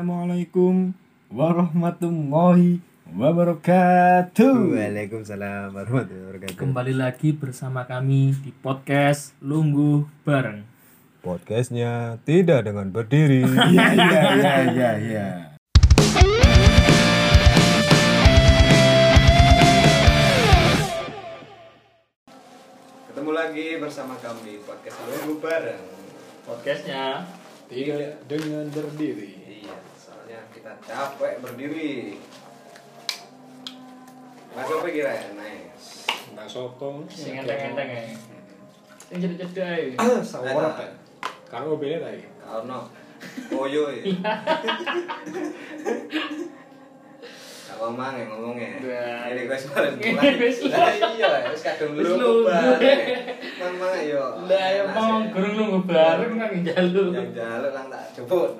Assalamualaikum warahmatullahi wabarakatuh. Waalaikumsalam warahmatullahi wabarakatuh. Kembali lagi bersama kami di podcast Lungguh Bareng. Podcastnya tidak dengan berdiri. Iya iya iya iya iya. Ketemu lagi bersama kami podcast Lunggu bareng. Podcastnya Tidak dengan berdiri. Iya, kita capek berdiri. Mas apa kira ya? Nice. Mbak Soto. sing enteng-enteng ya. Sing cedek-cedek ae. Sawara kan. Karo beda tadi. Karena koyo ya. Gak ngomong ya ngomongnya. Wah. Ini gue sekarang Wis Lah iya, wis kadung Wis lu lungguh. bareng. Mama yo. Lah ya mau gurung lungguh bareng nang jalu. Yang jaluk lang tak jemput.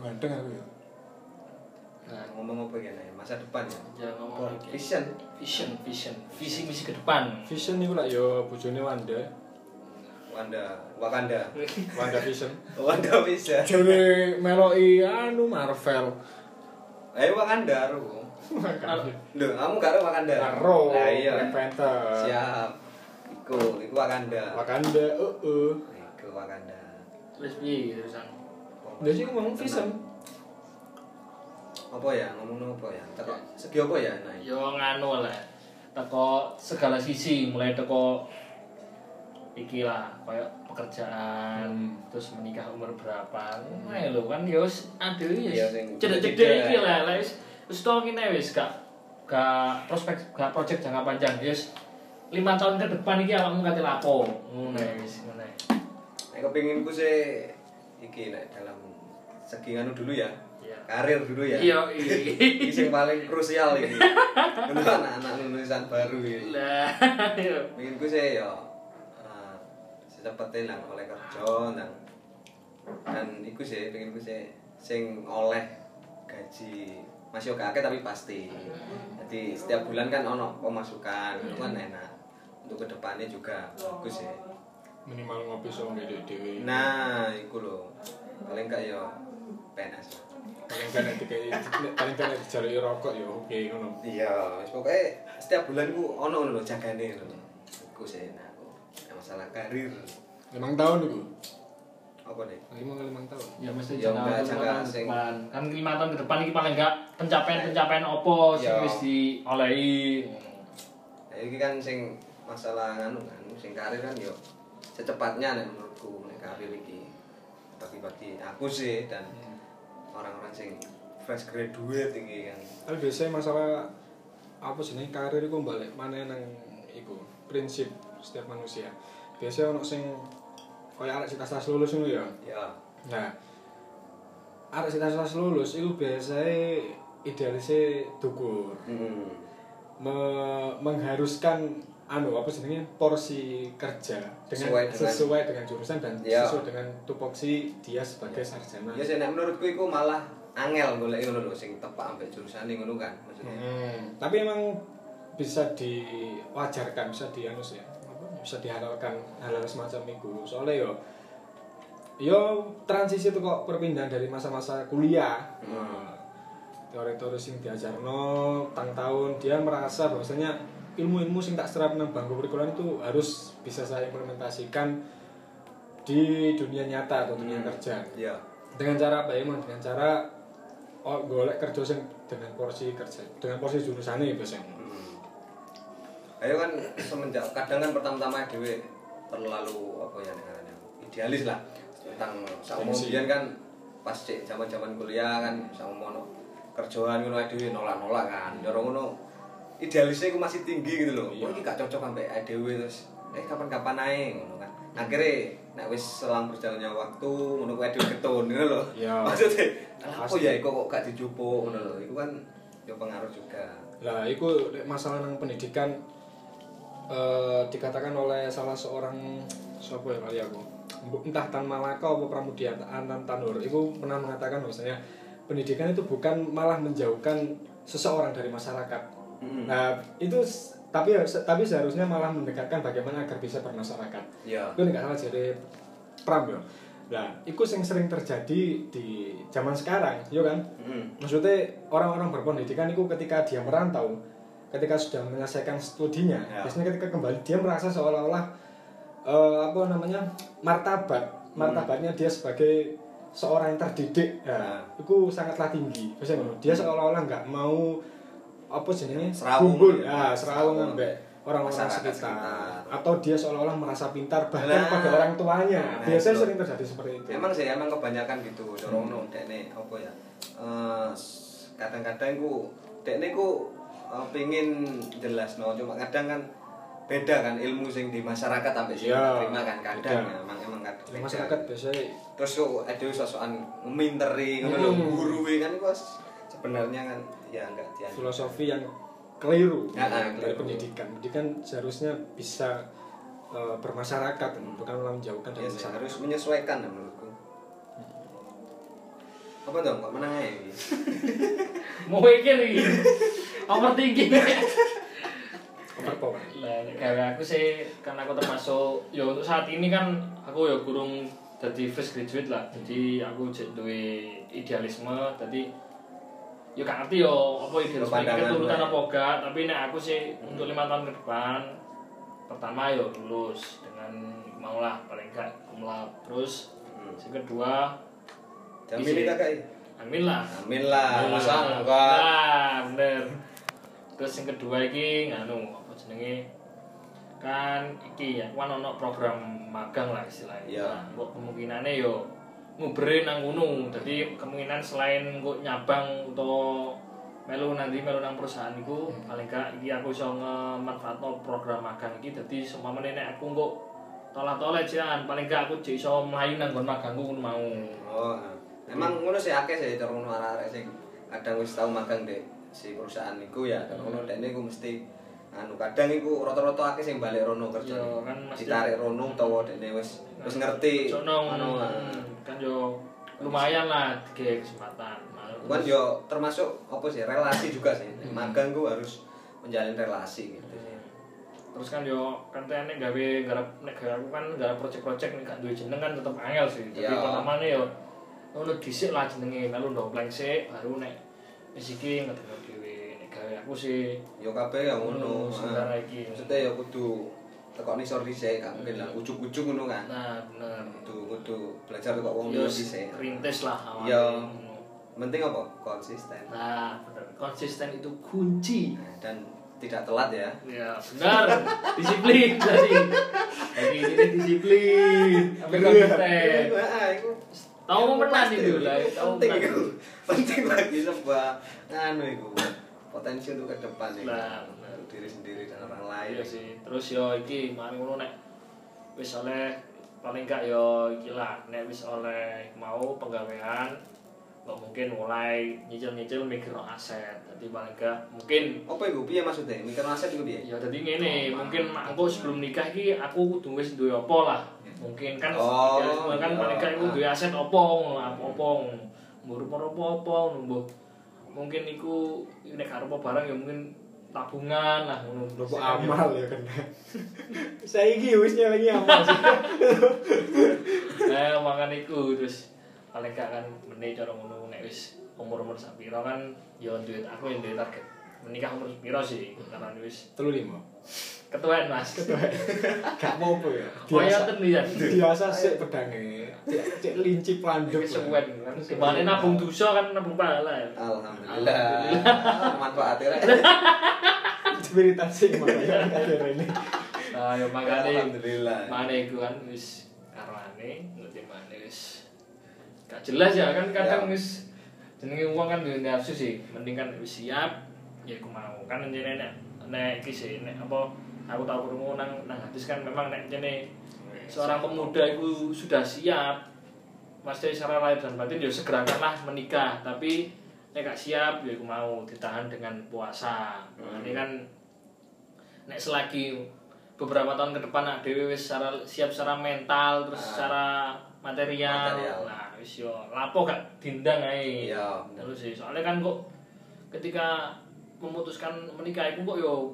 Ganteng aku ya. Nah, ngomong apa gini? Masa depan ya. Ya ngomong iki. Vision. Vision, vision, visi misi ke depan. Vision niku lah yo bojone Wanda. Wanda, Wakanda. Wanda Vision. Wanda bisa. Jare meloki anu Marvel. Ayo Wakanda ru. Loh, kamu karo Wakanda? Karo Nah, iya. Panther. Siap. Iku, iku Wakanda. Wakanda, heeh. Iku Wakanda. Terus piye terusan? Dia sih ngomong Vision. Apa ya? Ngomong apa ya? Teko segi apa ya? Nah, Yo nganu lah. Teko segala sisi, mulai teko iki lah kayak pekerjaan Hmm. terus menikah umur berapa nah lho kan ya wis ada Iya, ya cedek-cedek cedek. iki lah lah wis wis tau ngene wis gak gak prospek gak project jangka panjang ya wis lima tahun ke depan iki awakmu kate lapo ngono ya, wis ngono ya. nek kepinginku sih iki nek dalam segi anu dulu ya. Iya. Karir dulu ya. iya Ini yang paling krusial ini. Untuk anak-anak lulusan baru ini. lah iya Mungkin gue sih ya uh, secepetnya lah oleh kerja dan dan iku sih pengen gue sih sing oleh gaji masih oke akeh tapi pasti. Jadi setiap bulan kan ono pemasukan itu kan enak. Untuk ke depannya juga bagus sih. Minimal ngopi sama gede dewe. Nah, iku loh. Paling gak ya lah. paling kan nek dikai paling kan nek dijalui rokok ya oke ngono. Iya, wis pokoke setiap bulan ku ono ngono lho jagane ngono. Iku sih enak. Nek Masalah karir. Limang tahun itu. Apa nih? Lima kali limang tahun. ya mesti Ya, jangka lima jangka tahun sing- kan lima tahun ke depan iki paling enggak pencapaian-pencapaian opo sing wis diolehi Ya iki kan sing masalah nganu kan, sing karir kan yo secepatnya nek menurutku nek karir iki. Bagi-bagi aku sih dan orang-orang sing fresh graduate iki kan. Tapi biasanya masalah apa sih nih karir itu balik mana nang iku prinsip setiap manusia. Biasanya ono sing kaya arek sing tas lulus ngono ya. Ya, Nah, arek sing tas lulus itu biasanya idealisnya dukur. hmm. Me- mengharuskan anu apa sih namanya porsi kerja dengan Sesuai sesuai dengan- dengan, jurusan dan Ya. sesuai dengan tupoksi dia sebagai sarjana. Ya sih menurutku iku malah angel golek ngono lho sing tepak ambek jurusan ngono kan maksudnya. Hmm, tapi emang bisa diwajarkan, bisa dianu sih, apa, bisa dihalalkan hal-hal semacam itu. Soalnya yo, yo transisi itu kok perpindahan dari masa-masa kuliah. Hmm. Teori-teori sing diajarno tang tahun dia merasa bahwasanya ilmu-ilmu sing tak serap nang bangku perkuliahan itu harus bisa saya implementasikan di dunia nyata atau dunia Hmm. kerja Iya. dengan cara apa ya dengan cara oh golek kerja sing dengan porsi kerja dengan porsi jurusannya biasanya Hmm. Ayo kan semenjak kadang kan pertama-tama dhewe terlalu apa ya namanya idealis lah tentang sama kan pas cek zaman-zaman kuliah kan sama mono kerjaan ngono ae dhewe nolak-nolak kan. Cara ngono idealisnya iku masih tinggi gitu loh. Iya. Oh, iki gak cocok sampai dhewe terus eh kapan-kapan ae ngono kan. Akhirnya nek wis selang berjalannya waktu ngono kuwi dhewe ketun ngono lho. Iya. Maksudnya apa ya kok kok gak dijupuk ngono lho. Iku kan yo pengaruh juga. lah itu masalah nang pendidikan eh, dikatakan oleh salah seorang siapa ya kali aku entah Tan Malaka atau Pramudia Antan Tanur itu pernah mengatakan bahwasanya pendidikan itu bukan malah menjauhkan seseorang dari masyarakat Mm. nah itu tapi tapi seharusnya malah mendekatkan bagaimana agar bisa bermasyarakat Iya. itu nggak salah jadi Pram ya Nah, itu yang sering terjadi di zaman sekarang, ya kan? Hmm. Maksudnya orang-orang berpendidikan itu ketika dia merantau, ketika sudah menyelesaikan studinya, Ya. biasanya ketika kembali dia merasa seolah-olah eh, apa namanya martabat, martabatnya dia sebagai seorang yang terdidik, ya, Ya. itu sangatlah tinggi. Biasanya ngono. dia seolah-olah nggak mau apa jenenge gugur, ya. ya, serawung ambek orang-orang sekitar. sekitar. atau dia seolah-olah merasa pintar bahkan Nah. pada orang tuanya. Nah, Biasanya itu. sering terjadi seperti itu. Emang sih emang kebanyakan gitu. Dorong no dekne apa ya? Eh, kadang-kadang ku dekne ku eh, pengin jelas no cuma kadang kan beda kan ilmu sing di masyarakat sampai sing Iya, terima kan kadang ya, emang emang kadang beda. masyarakat biasanya terus kok ada sosokan minteri ngono Hmm. guru kan itu sebenarnya kan ya enggak dia filosofi yang keliru Ya, ah, dari keliru. pendidikan. Pendidikan seharusnya bisa eh, bermasyarakat, bukan malah menjauhkan ya dari sih, masyarakat. harus menyesuaikan ya, menurutku apa dong kok menang ini Mau mikir iki. Overthinking. Overpower. Lah gawe aku sih kan aku termasuk ya untuk saat ini kan aku ya kurung jadi fresh graduate lah. Jadi aku duwe idealisme jadi ya gak ngerti yo apa Pandangan keturutan lah ya. apa gak tapi nek aku sih untuk lima tahun ke depan pertama yo lulus dengan maulah paling gak kumlap terus Hmm. yang kedua jam Isi. ini kakak amin lah amin lah masa enggak Nah, bener. Terus yang kedua iki nganu apa jenenge? Kan iki ya, kan ono program magang lah istilahnya. Iya. Nah, kemungkinannya yo ngubere nang gunung. Jadi kemungkinan selain kok nyabang atau melu nanti melu nang perusahaan iku paling gak iki aku iso ngemanfaatno program magang iki. Dadi seumpamane nek aku kok tolak-tolak jangan paling gak aku jek iso mlayu nang nggon magangku ngono mau. oh emang ngono sih akeh sih cara ngono arek sing kadang wis tau magang dek si perusahaan iku ya. Dan ngono dekne iku mesti anu kadang iku rata-rata akeh sing balik rono kerja. Iya, kan mesti- ditarik rono utawa dekne wis wis ngerti. Sono anu kan yo lumayan lah kayak kesempatan. Kan yo termasuk apa sih relasi juga sih. Magang ku harus menjalin relasi gitu sih. Terus kan yo kan tene gawe garap nek aku kan garap project-project nek gak duwe jeneng kan tetep angel sih. Tapi Iya. pertamane yo ngono dhisik lah jenenge. Melu ndompleng sik baru nek wis iki ngetemu dhewe aku sih yo kabeh ya Hmm, ngono sementara iki. maksudnya ya kudu tekok nisor dhisik gak mungkin lah ujuk-ujuk ngono kan Nah, bener. kudu kudu belajar tekok wong Yo liya dhisik rintis lah. Iya. Ngono. penting apa konsisten Nah, bener. Konsisten itu kunci. Nah, dan tidak telat ya Ya benar, disiplin tadi. Lagi ini disiplin, sampai konsisten. Wah, itu Tahu mau menang itu lah, tahu penting penting bagi sebuah anu itu potensi untuk ke depan itu Lah, benar. untuk diri sendiri dan orang lain. Iya sih. Terus yo iki mari ngono nek wis oleh paling gak yo iki lah nek wis oleh mau penggawean kok mungkin mulai nyicil-nyicil mikir no aset. Jadi paling gak mungkin. Apa itu piye maksudnya? Mikir aset itu piye? Ya jadi ngene mungkin aku sebelum nikah iki aku kudu wis duwe apa lah. Mungkin kan Oh, idealisme kan iya. paling gak aku duwe aset apa ngono apa apa ngono. Mbur mungkin iku nek karo apa barang ya mungkin tabungan lah ngono Lupa amal ya kan. Saya iki wis lagi amal sih. nah makan iku terus paling gak kan meneh cara ngono nek wis umur-umur sak kan ya duit aku yang duit target menikah umur piro sih karena wis Telu lima. ketuaan mas. Gak mau apa ya. oh ya ten ya. Biasa sih pedangnya. Cek linci panduk. kesuwen kan. Gimana nabung dosa kan nabung pahala ya. Alhamdulillah. Manfaatnya Spiritasi makanya akhirnya ini. nah ya makanya alhamdulillah. mana iku kan wis karwane ngerti mana wis gak jelas ya kan kadang Ya. wis jenenge uang kan duwe nafsu sih. Mending kan wis siap ya aku mau kan jenenge nek nek iki sih nek apa aku tau krungu nang nang hadis kan memang nek jenenge seorang pemuda itu sudah siap pasti secara lahir dan batin ya segerakanlah menikah tapi nek gak siap ya aku mau ditahan dengan puasa Hmm. ini kan nek selagi beberapa tahun ke depan nak dewe wis secara siap secara mental terus Ah. secara material, Material. nah wis yo lapo gak dindang ae iya terus sih soalnya kan kok ketika memutuskan menikah itu kok yo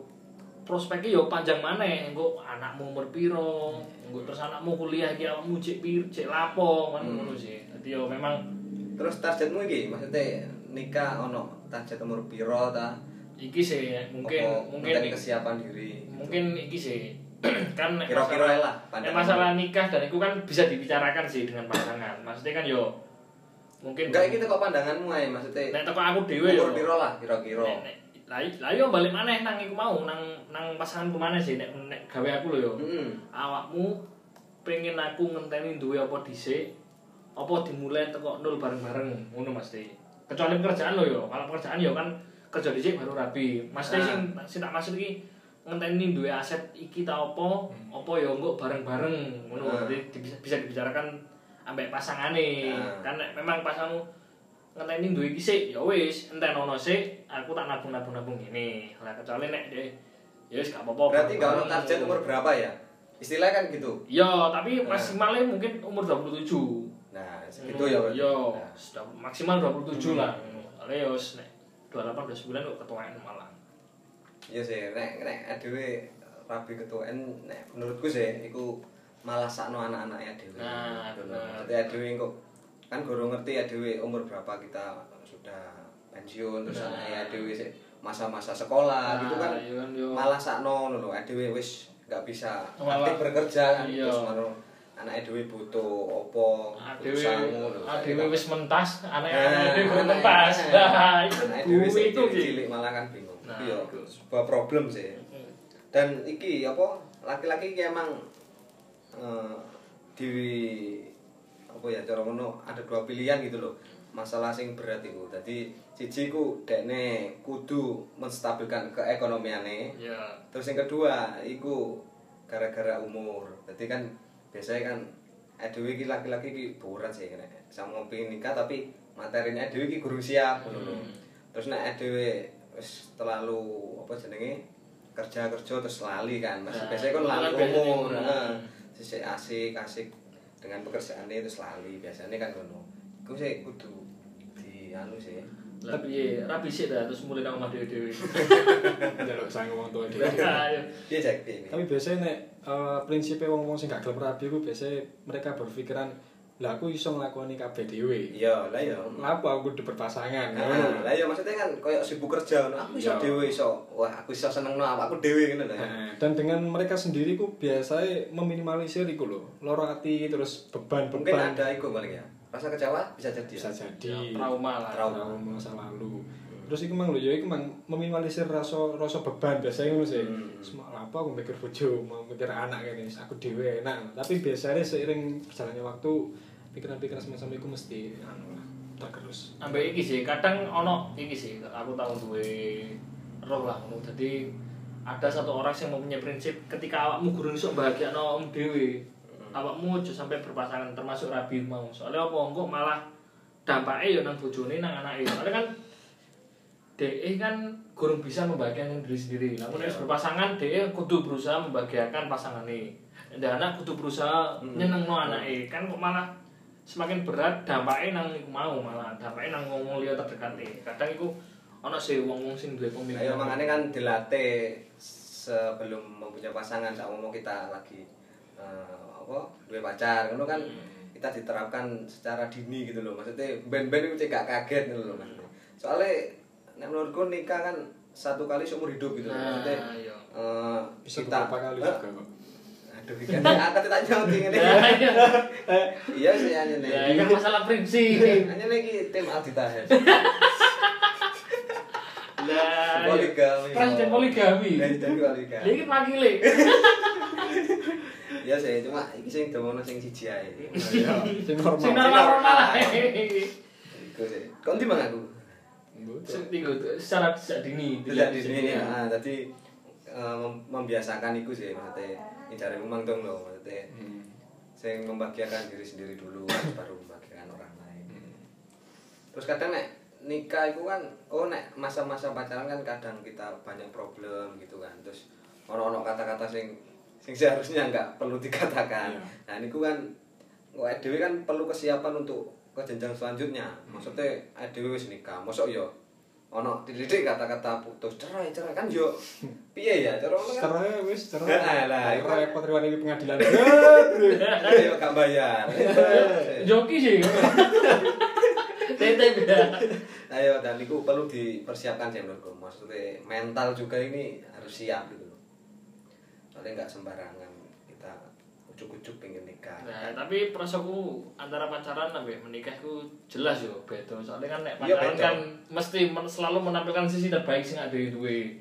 prospeknya yo panjang maneh engko anakmu umur piro engko terus anakmu kuliah iki awakmu cek pir cek lapo kan Hmm. ngono sih dadi yo memang Terus targetmu iki maksudnya nikah ono target umur piro ta? iki sih mungkin Apa mungkin kesiapan diri. mungkin iki sih kan Kira-kira masalah- lah, pandangan. masalah nikah dan itu kan bisa dibicarakan sih dengan pasangan maksudnya kan yo mungkin Enggak iki teko pandanganmu ae maksudnya. nek teko aku dhewe yo Umur piro lah kira-kira. Lah lah yo balik maneh nang iku mau nang nang pasanganku maneh sih nek nek gawe aku lho yo Heeh. awakmu pengen aku ngenteni duwe apa dhisik apa dimulai teko nol bareng-bareng ngono Mas Teh. kecuali pekerjaan lo yo kalau pekerjaan yo kan kerja dhisik baru rapi Mas Teh Ah. sing sing tak maksud iki ngenteni duwe aset iki ta apa apa yo engko bareng-bareng ngono Ah. Jadi bisa dibicarakan ambek pasangane Ah. kan memang pasangmu ngenteni duwe iki sik ya wis enten ono sik aku tak nabung-nabung-nabung ngene lah kecuali nek deh ya wis gak apa-apa Berarti gak ono target umur berapa ya? Istilahnya kan gitu. Ya, tapi Nah. maksimalnya mungkin umur 27. Nah, segitu ya. Yo, Nah. sudah maksimal 27 lah. Oleh yo nek 28 29 kok ketuaan malah. Iya sih, nek nek dhewe rabi ketuaan nek menurutku sih iku malah sakno anak-anaknya dhewe. Nah, bener. Maksudnya dhewe kok kan guru ngerti ya dhewe umur berapa kita sudah pensiun terus Nah. dhewe sih masa-masa sekolah gitu kan iya yo. malah sakno lho dhewe wis gak bisa Malah- aktif bekerja iya. terus maro anaknya dhewe butuh opo sangu lho. adewe wis mentas, Nah, anak-anak dhewe belum anak- mentas. nah, Nah, itu anak sih. cilik malah kan bingung. Nah, Iya, sebuah problem sih. Dan iki apa laki-laki emang di apa ya cara ngono ada dua pilihan gitu loh. Masalah sing berat itu. Jadi siji ku dekne kudu menstabilkan keekonomiane. Ya. Terus yang kedua iku gara-gara umur. Jadi kan biasanya kan adewe iki laki-laki iki berat sih nek sama pengen nikah tapi materinya adewe iki gurung siap ngono lho. Terus nek adewe wis terlalu apa jenenge kerja-kerja terus lali kan. Masih Nah, biasanya kan lali biasanya umur. Heeh. Sisi asik asik dengan pekerjaannya terus lali biasanya kan ngono. Iku sih kudu di anu sih. Tapi ya, rapi sih dah terus mulai nang omah dhewe-dhewe. Njaluk sang wong tua dhewe. Ayo. Piye Jack? Tapi biasanya nek eh, prinsipnya wong-wong sing gak gelem rabi ku biasanya mereka berpikiran lah aku iso nglakoni kabeh dhewe. Iya, lah ya. Kenapa aku kudu berpasangan? Nah, lah ya maksudnya kan koyo sibuk kerja ngono. Aku iso Iya. dhewe iso. Wah, aku iso seneng no aku dhewe ngono lho. ya. Nah, dan dengan mereka sendiri ku biasanya meminimalisir iku lho, loro ati terus Mungkin beban-beban ada iku paling ya. Rasa kecewa bisa jadi. bisa ya? jadi Ya, trauma lah. Trauma. trauma masa lalu. Terus iku mang lho ya iku mang meminimalisir rasa rasa beban biasanya ngono sih. Hmm. Semua apa aku mikir bojo, mau mikir anak kene, aku dhewe enak. Tapi biasanya seiring berjalannya waktu pikiran-pikiran semacam itu mesti anu lah tergerus. ambek iki sih kadang ono iki sih aku tahu duwe roh lah ngono jadi ada satu orang yang mempunyai prinsip ketika awakmu gurung iso bahagia no om dewe awakmu aja sampai berpasangan termasuk rabi mau soalnya apa engko malah dampaknya ya nang bojone nang anake soalnya kan DE kan gurung bisa membahagiakan diri sendiri. Namun Iya. yeah. berpasangan DE kudu berusaha membahagiakan pasangannya dan anak kudu berusaha Hmm. nyeneng no anake kan kok malah semakin berat dampaknya nang mau malah dampaknya nang ngomong liya terdekat kadang iku ono sih wong-wong sing duwe Ayo pemikiran makanya kan dilatih sebelum mempunyai pasangan sama mau kita lagi eh, apa dua pacar. Ngono kan kita diterapkan secara dini gitu loh. Maksudnya ben-ben itu gak kaget gitu loh maksudnya. Soalnya nek menurutku nikah kan satu kali seumur hidup gitu Nah, maksudnya iya. Ah, eh, Bisa kita kali Eh, juga kok. aduh kan aku tak nyauti ngene Ya, iya. iya sih hanya nih Ya, kan masalah prinsip. hanya lagi tim Aldi Tahes Lah, Poligami. Presiden poligami. Presiden poligami. Dia iki wakile. Iya sih, cuma iki sing demono sing siji ae. Sing normal. Sing normal-normal lah. Iku sih. Kon di mana aku? Secara sejak dini. Tidak di sini ya. Ah, tadi eh, mem- membiasakan iku sih maksudnya ini cari memang dong loh maksudnya Hmm. sing membahagiakan diri sendiri dulu baru membahagiakan orang lain. Hmm. Terus kadang nek nikah itu kan oh nek masa-masa pacaran kan kadang kita banyak problem gitu kan. Terus ono-ono kata-kata sing sing seharusnya nggak perlu dikatakan. Iya. Nah niku kan kok dhewe kan perlu kesiapan untuk ke jenjang selanjutnya. Maksudnya dhewe wis nikah, mosok yo ono dididik kata-kata putus cerai cerai kan yo piye ya cara ngono kan Cerai wis cerai. Heeh, lah, itu- repot riwan iki pengadilan. Bro. yo gak bayar Joki sih. Tete beda. ayo dan itu perlu dipersiapkan sih menurutku maksudnya mental juga ini harus siap gitu loh soalnya nggak sembarangan kita ujuk-ujuk pengen nikah Nah, tapi prasaku antara pacaran sampai menikah ku jelas yo beda. Soalnya kan nek Iya, pacaran beda. kan mesti men- selalu menampilkan sisi terbaik sing ada duwe.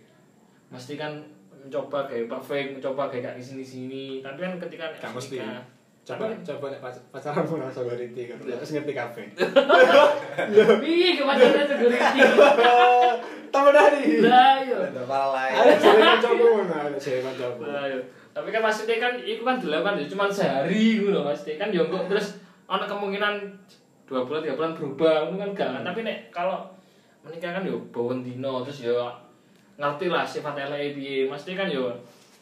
Mesti kan mencoba kayak perfect, mencoba kayak di sini-sini. Tapi kan ketika nek Gak mesti. nikah, Coba tapi- coba nek pac- pacaran pun rasa ngerti kan. Terus ngerti kabeh. Piye ke pacaran security? Tambah dari. Lah yo. lain Ada cewek kancaku ngono, ada cewek kancaku. Lah yo. Tapi kan maksudnya kan itu kan delapan ya cuma sehari gitu loh pasti kan yo kok terus ada kemungkinan dua bulan tiga bulan berubah itu kan gak? Kan tapi nek kalau menikah kan yo bawen dino terus yo ngerti lah sifat piye mesti kan yo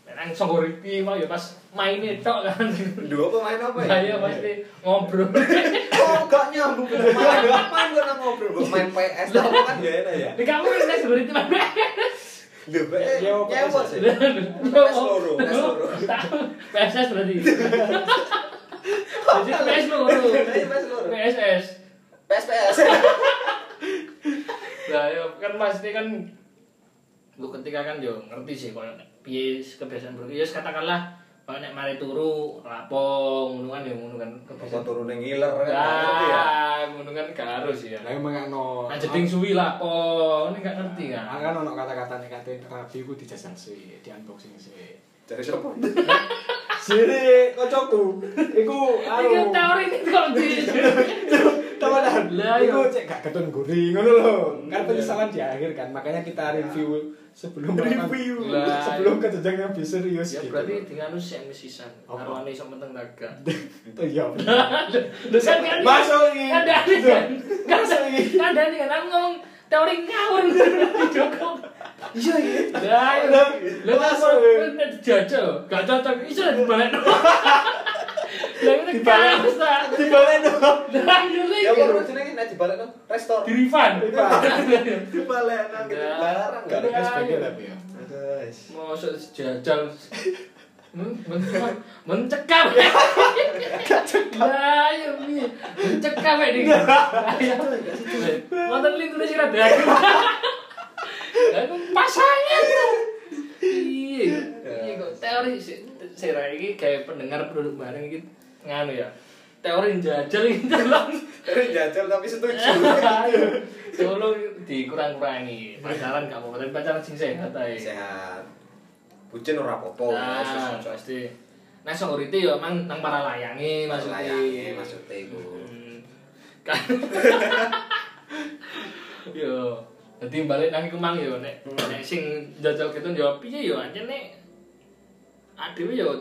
nang sogoriti mah yo pas maine tok kan. Dua pemain apa ya? Yo pasti ngobrol. Oh gak nyambung main. Main gue nang ngobrol? Gua main PS tau kan gak enak ya? Di kamu kan sogoriti mah Lho, be, apa nyewa sih? sih. PS loro, PS loro. PSS berarti jadi PS loro PS loro. PSS PS PS. Lah ya kan pasti kan lu ketika kan yo ngerti sih nek piye kebiasaan bro. Ya katakanlah kalau nek mari turu rapo ngono kan ya ngono kan Apa kebiasaan. turun yang ngiler kan? ya? Ngono kan gak harus ya. Lah emang ono. Jeding suwi lapo, ini gak ngerti kan. Kan ono kata-kata nek kate rabi ku dijajal sih, di unboxing sih. Dari siapa? Sini kocokku. Iku Iki anu. teori ini kok di. Temenan. Lah, iya. Iku cek gak ketun guring ngono lho. Kan penyesalan di akhir kan. Makanya kita review sebelum Review. Sebelum ke jenjang yang lebih serius Ya gitu. berarti dengan us yang mesisan. Apa? Arwane iso menteng naga. Oh iya. Lu kan kan. Masuk iki. Ada nih kan. Kan Masuk iki. ada nih kan aku ngomong teori ngawur di Joko. Iya iya. Iya. Lah, lu masuk, kan iya. jajal, gak cocok. Iso lah dibalik. Lah ini kan Ustaz. Dibaleno. Lah iya Ya lagi. apa jenenge nek dibalik nang restor. Di refund. Dibalik gitu Nah, barang Gak ada sebagai tapi ya. Mosok jajal Men, men, mencekam. Lah, iya piye? Mencekam iki. Wonten lingkune sing rada pasangan. Iya. Iya kok teori sih sira iki kayak pendengar produk bareng iki nganu ya. Teori jajal iki tolong. Dari jajal tapi setuju. Tolong dikurang-kurangi. Pacaran gak apa-apa, tapi pacaran sing sehat ae. Sehat. Bucin ora apa-apa. Nah, pasti. Nah, sogoriti ya emang nang para layange maksudnya. Layange maksudnya iku. Hmm. Kan. yo, dadi balik nang iku mang yo nek nek sing jajal gitu yo piye yo aja nek adewe yo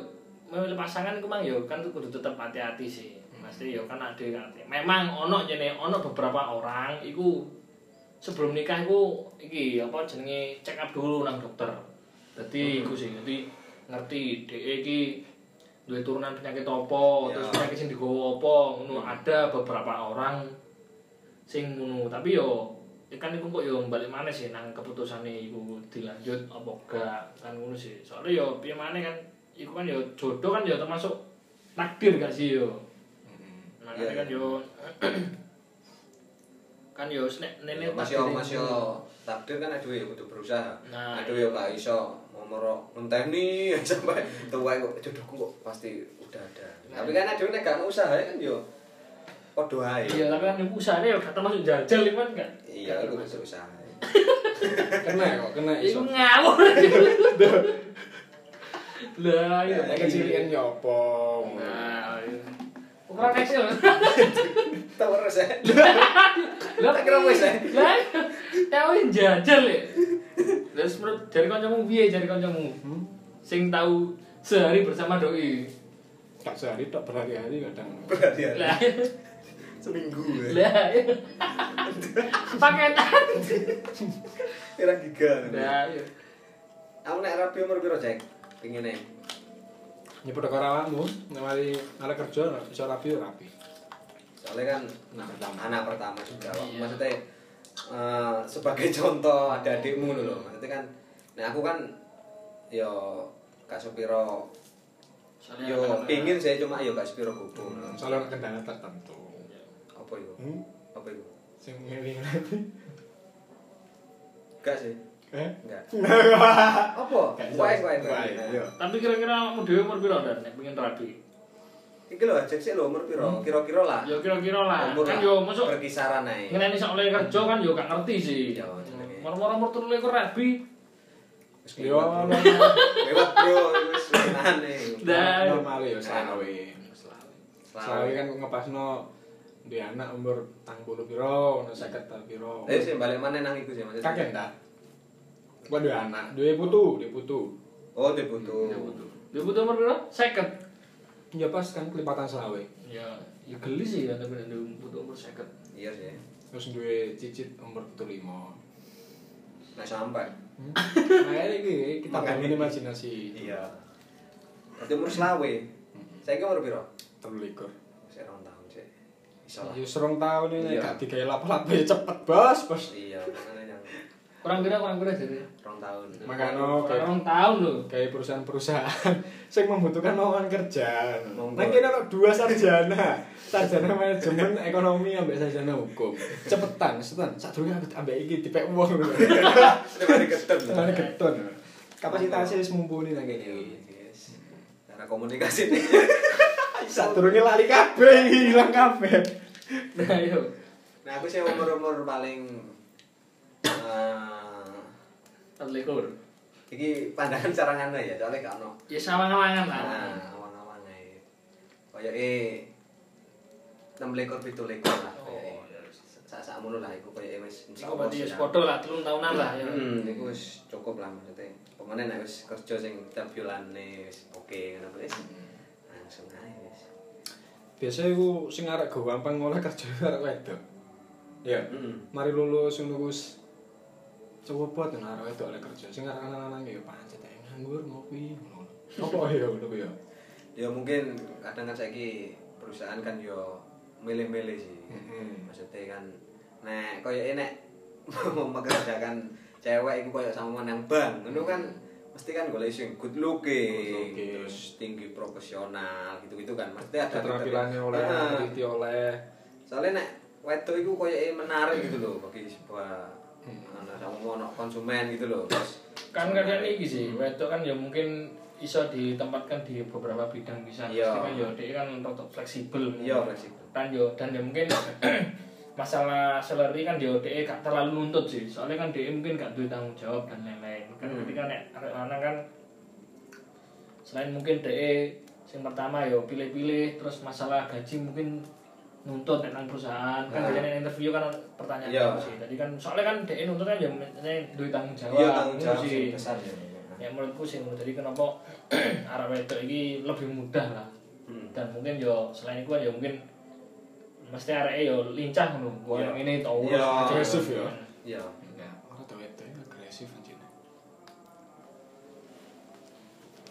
memilih pasangan iku mang yo kan kudu tetep hati-hati sih. Pasti yo kan ade kan. Memang ono jene ono beberapa orang iku sebelum nikah iku iki apa jenenge check up dulu nang dokter. Dadi iku sih, dadi ngerti dhek iki duwe turunan penyakit apa, Ya. terus penyakit sing digowo apa, ngono ada beberapa orang sing ngono, tapi yo kan iku kok yo balik mana sih nang keputusane iku dilanjut apa enggak kan ngono sih. Soalnya yo piye maneh kan iku kan yo jodoh kan yo termasuk takdir gak sih yo. Makanya Iya, kan iya. yo kan yo nek nenek Mas yo Mas yo takdir kan aduh ya kudu berusaha. Nah, Aduh ya gak iso ngomoro ngenteni sampai tua kok jodohku kok pasti udah ada. Tapi kan aduh nek gak usaha kan yo podo ae. Iya, tapi kan usahanya yo gak termasuk jajal kan gak. Iya, itu termasuk. kudu usaha. Kena kok, kena iso. ngawur. Lah, iya. Nek kecilian nyopo. Nah, iya. Ukuran kecil. Tahu ya. Lah Tak kira wis, eh. Lah, tahu jajal ya. Terus menurut dari kancamu piye dari kancamu? Hmm? Sing tahu sehari bersama doi. Tak sehari tak berhari-hari kadang. Berarti ya. Lah, Seminggu ya. Paketan. Pirang giga. Lah, iya. Aku nek rapi umur piro, Cek? Pingine. Nyebut karo awakmu, nek mari arek kerja iso rapi rapi. Soalnya kan Nah, pertama. anak pertama juga. Iya. Maksudnya eh, sebagai contoh ada adikmu lho maksudnya kan nah aku kan yo Soalnya yo pingin saya cuma yo gak sepiro kuku soalnya kendala tertentu apa itu hmm? apa itu sing milih nanti. Gak sih. Eh? Enggak. Apa? Wae wae Wae, iya. Tapi kira-kira kamu dhewe umur piro dan? Nek pengen rabi? iki lho cek sih lho umur piro? Kira-kira lah. Ya kira-kira lah. umur Kan yo mosok berkisaran ae. ngene iso oleh kerja kan yo gak ngerti sih. Iya, jenenge. Moro-moro umur 23 rabi. Wis yo lewat, bro. lewat bro. Wis Dah. normal ya selawe. Selawe kan ngepasno di anak umur tang puluh piro ono seket tang piro. Eh sih balik mana nang iku sih maksudnya kakek ta gua dua anak? Dua putu dua putu. Oh dia butuh Dia butuh umur piro? 50. ya pas kan kelipatan selawe. Ya, ya geli sih ya tapi nek butuh umur 50. iya sih. Terus dua cicit umur pitu lima nah sampai nah ini kita Makanya bangun imajinasi. Iya. Berarti umur selawe. Saya umur piro? Terlalu likur saya rong tahun sih iso lah. Ya serong tahun ini Iya. gak digawe lapa-lapa ya cepet bos bos. Iya yang Kurang kira kurang kira jadi. rong tahun. Makanya orang tahun lho. kayak perusahaan-perusahaan saya membutuhkan lowongan kerja. Nah kita ada dua sarjana sarjana manajemen ekonomi ambek sarjana hukum. Cepetan cepetan. Saat dulu aku ambek iki dipek uang ketemu Tengahnya keton kapasitasnya wis mumpuni nang kene. Yes. cara komunikasi turunnya lari kabeh hilang kabeh Nah, yo. nah aku sih umur umur paling eh Terlikur. iki pandangan carangan ya soalnya gak ono Ya sawang-sawangan lah. nah awang-awang ae kaya eh 6 lekor 7 lekor lah Oh, kaya sak sak ngono lah iku kaya wis Iku berarti ya padha lah, telung tahunan lah ya. Hmm, iku wis cukup lah maksudnya. Pemene nek wis kerja sing tiap bulane wis oke ngono wis. Langsung ae wis. Biasanya aku sing arek go gampang ngolah kerja arek wedok ya Heeh. mari lulus ngono Gus coba buat nang arek wedok oleh kerja sing arek anak-anak ya pancet ae nganggur ngopi ngono apa ya ngono ya Ya mungkin kadang kan saiki perusahaan kan yo milih-milih sih. Mm-mm. Maksudnya kan nek koyo nek mempekerjakan cewek iku koyo sama nang bank, ngono kan mesti kan golek sing good looking, Good looking. terus tinggi profesional gitu-gitu kan. Mesti ada keterampilannya oleh teliti oleh soalnya nek wedok itu koyo menarik gitu loh bagi sebuah anak sama mau konsumen gitu loh terus Kan kadang iki sih, wedok kan ya mungkin iso ditempatkan di beberapa bidang bisa. Iya. Mesti kan ya dia kan untuk fleksibel. iya fleksibel kan yo dan ya mungkin masalah salary kan yo DE gak terlalu nuntut sih soalnya kan DE mungkin gak duit tanggung jawab dan lain-lain kan Hmm. ketika nek arek lanang kan selain mungkin DE yang pertama yo pilih-pilih terus masalah gaji mungkin nuntut nek nang perusahaan kan Nah. biasanya interview kan pertanyaan Iya. itu sih tadi kan soalnya kan DE nuntut kan misalnya duit tanggung jawab iya tanggung ngono jawab sih besar ya ya menurutku sih jadi kenapa arah wedok ini lebih mudah lah Hmm. dan mungkin yo selain itu kan yo mungkin mesti arek yo lincah ngono gua Iya. yang ini tau Iya. Agresif ya. iya. Ya orang tuh wedok itu agresif anjir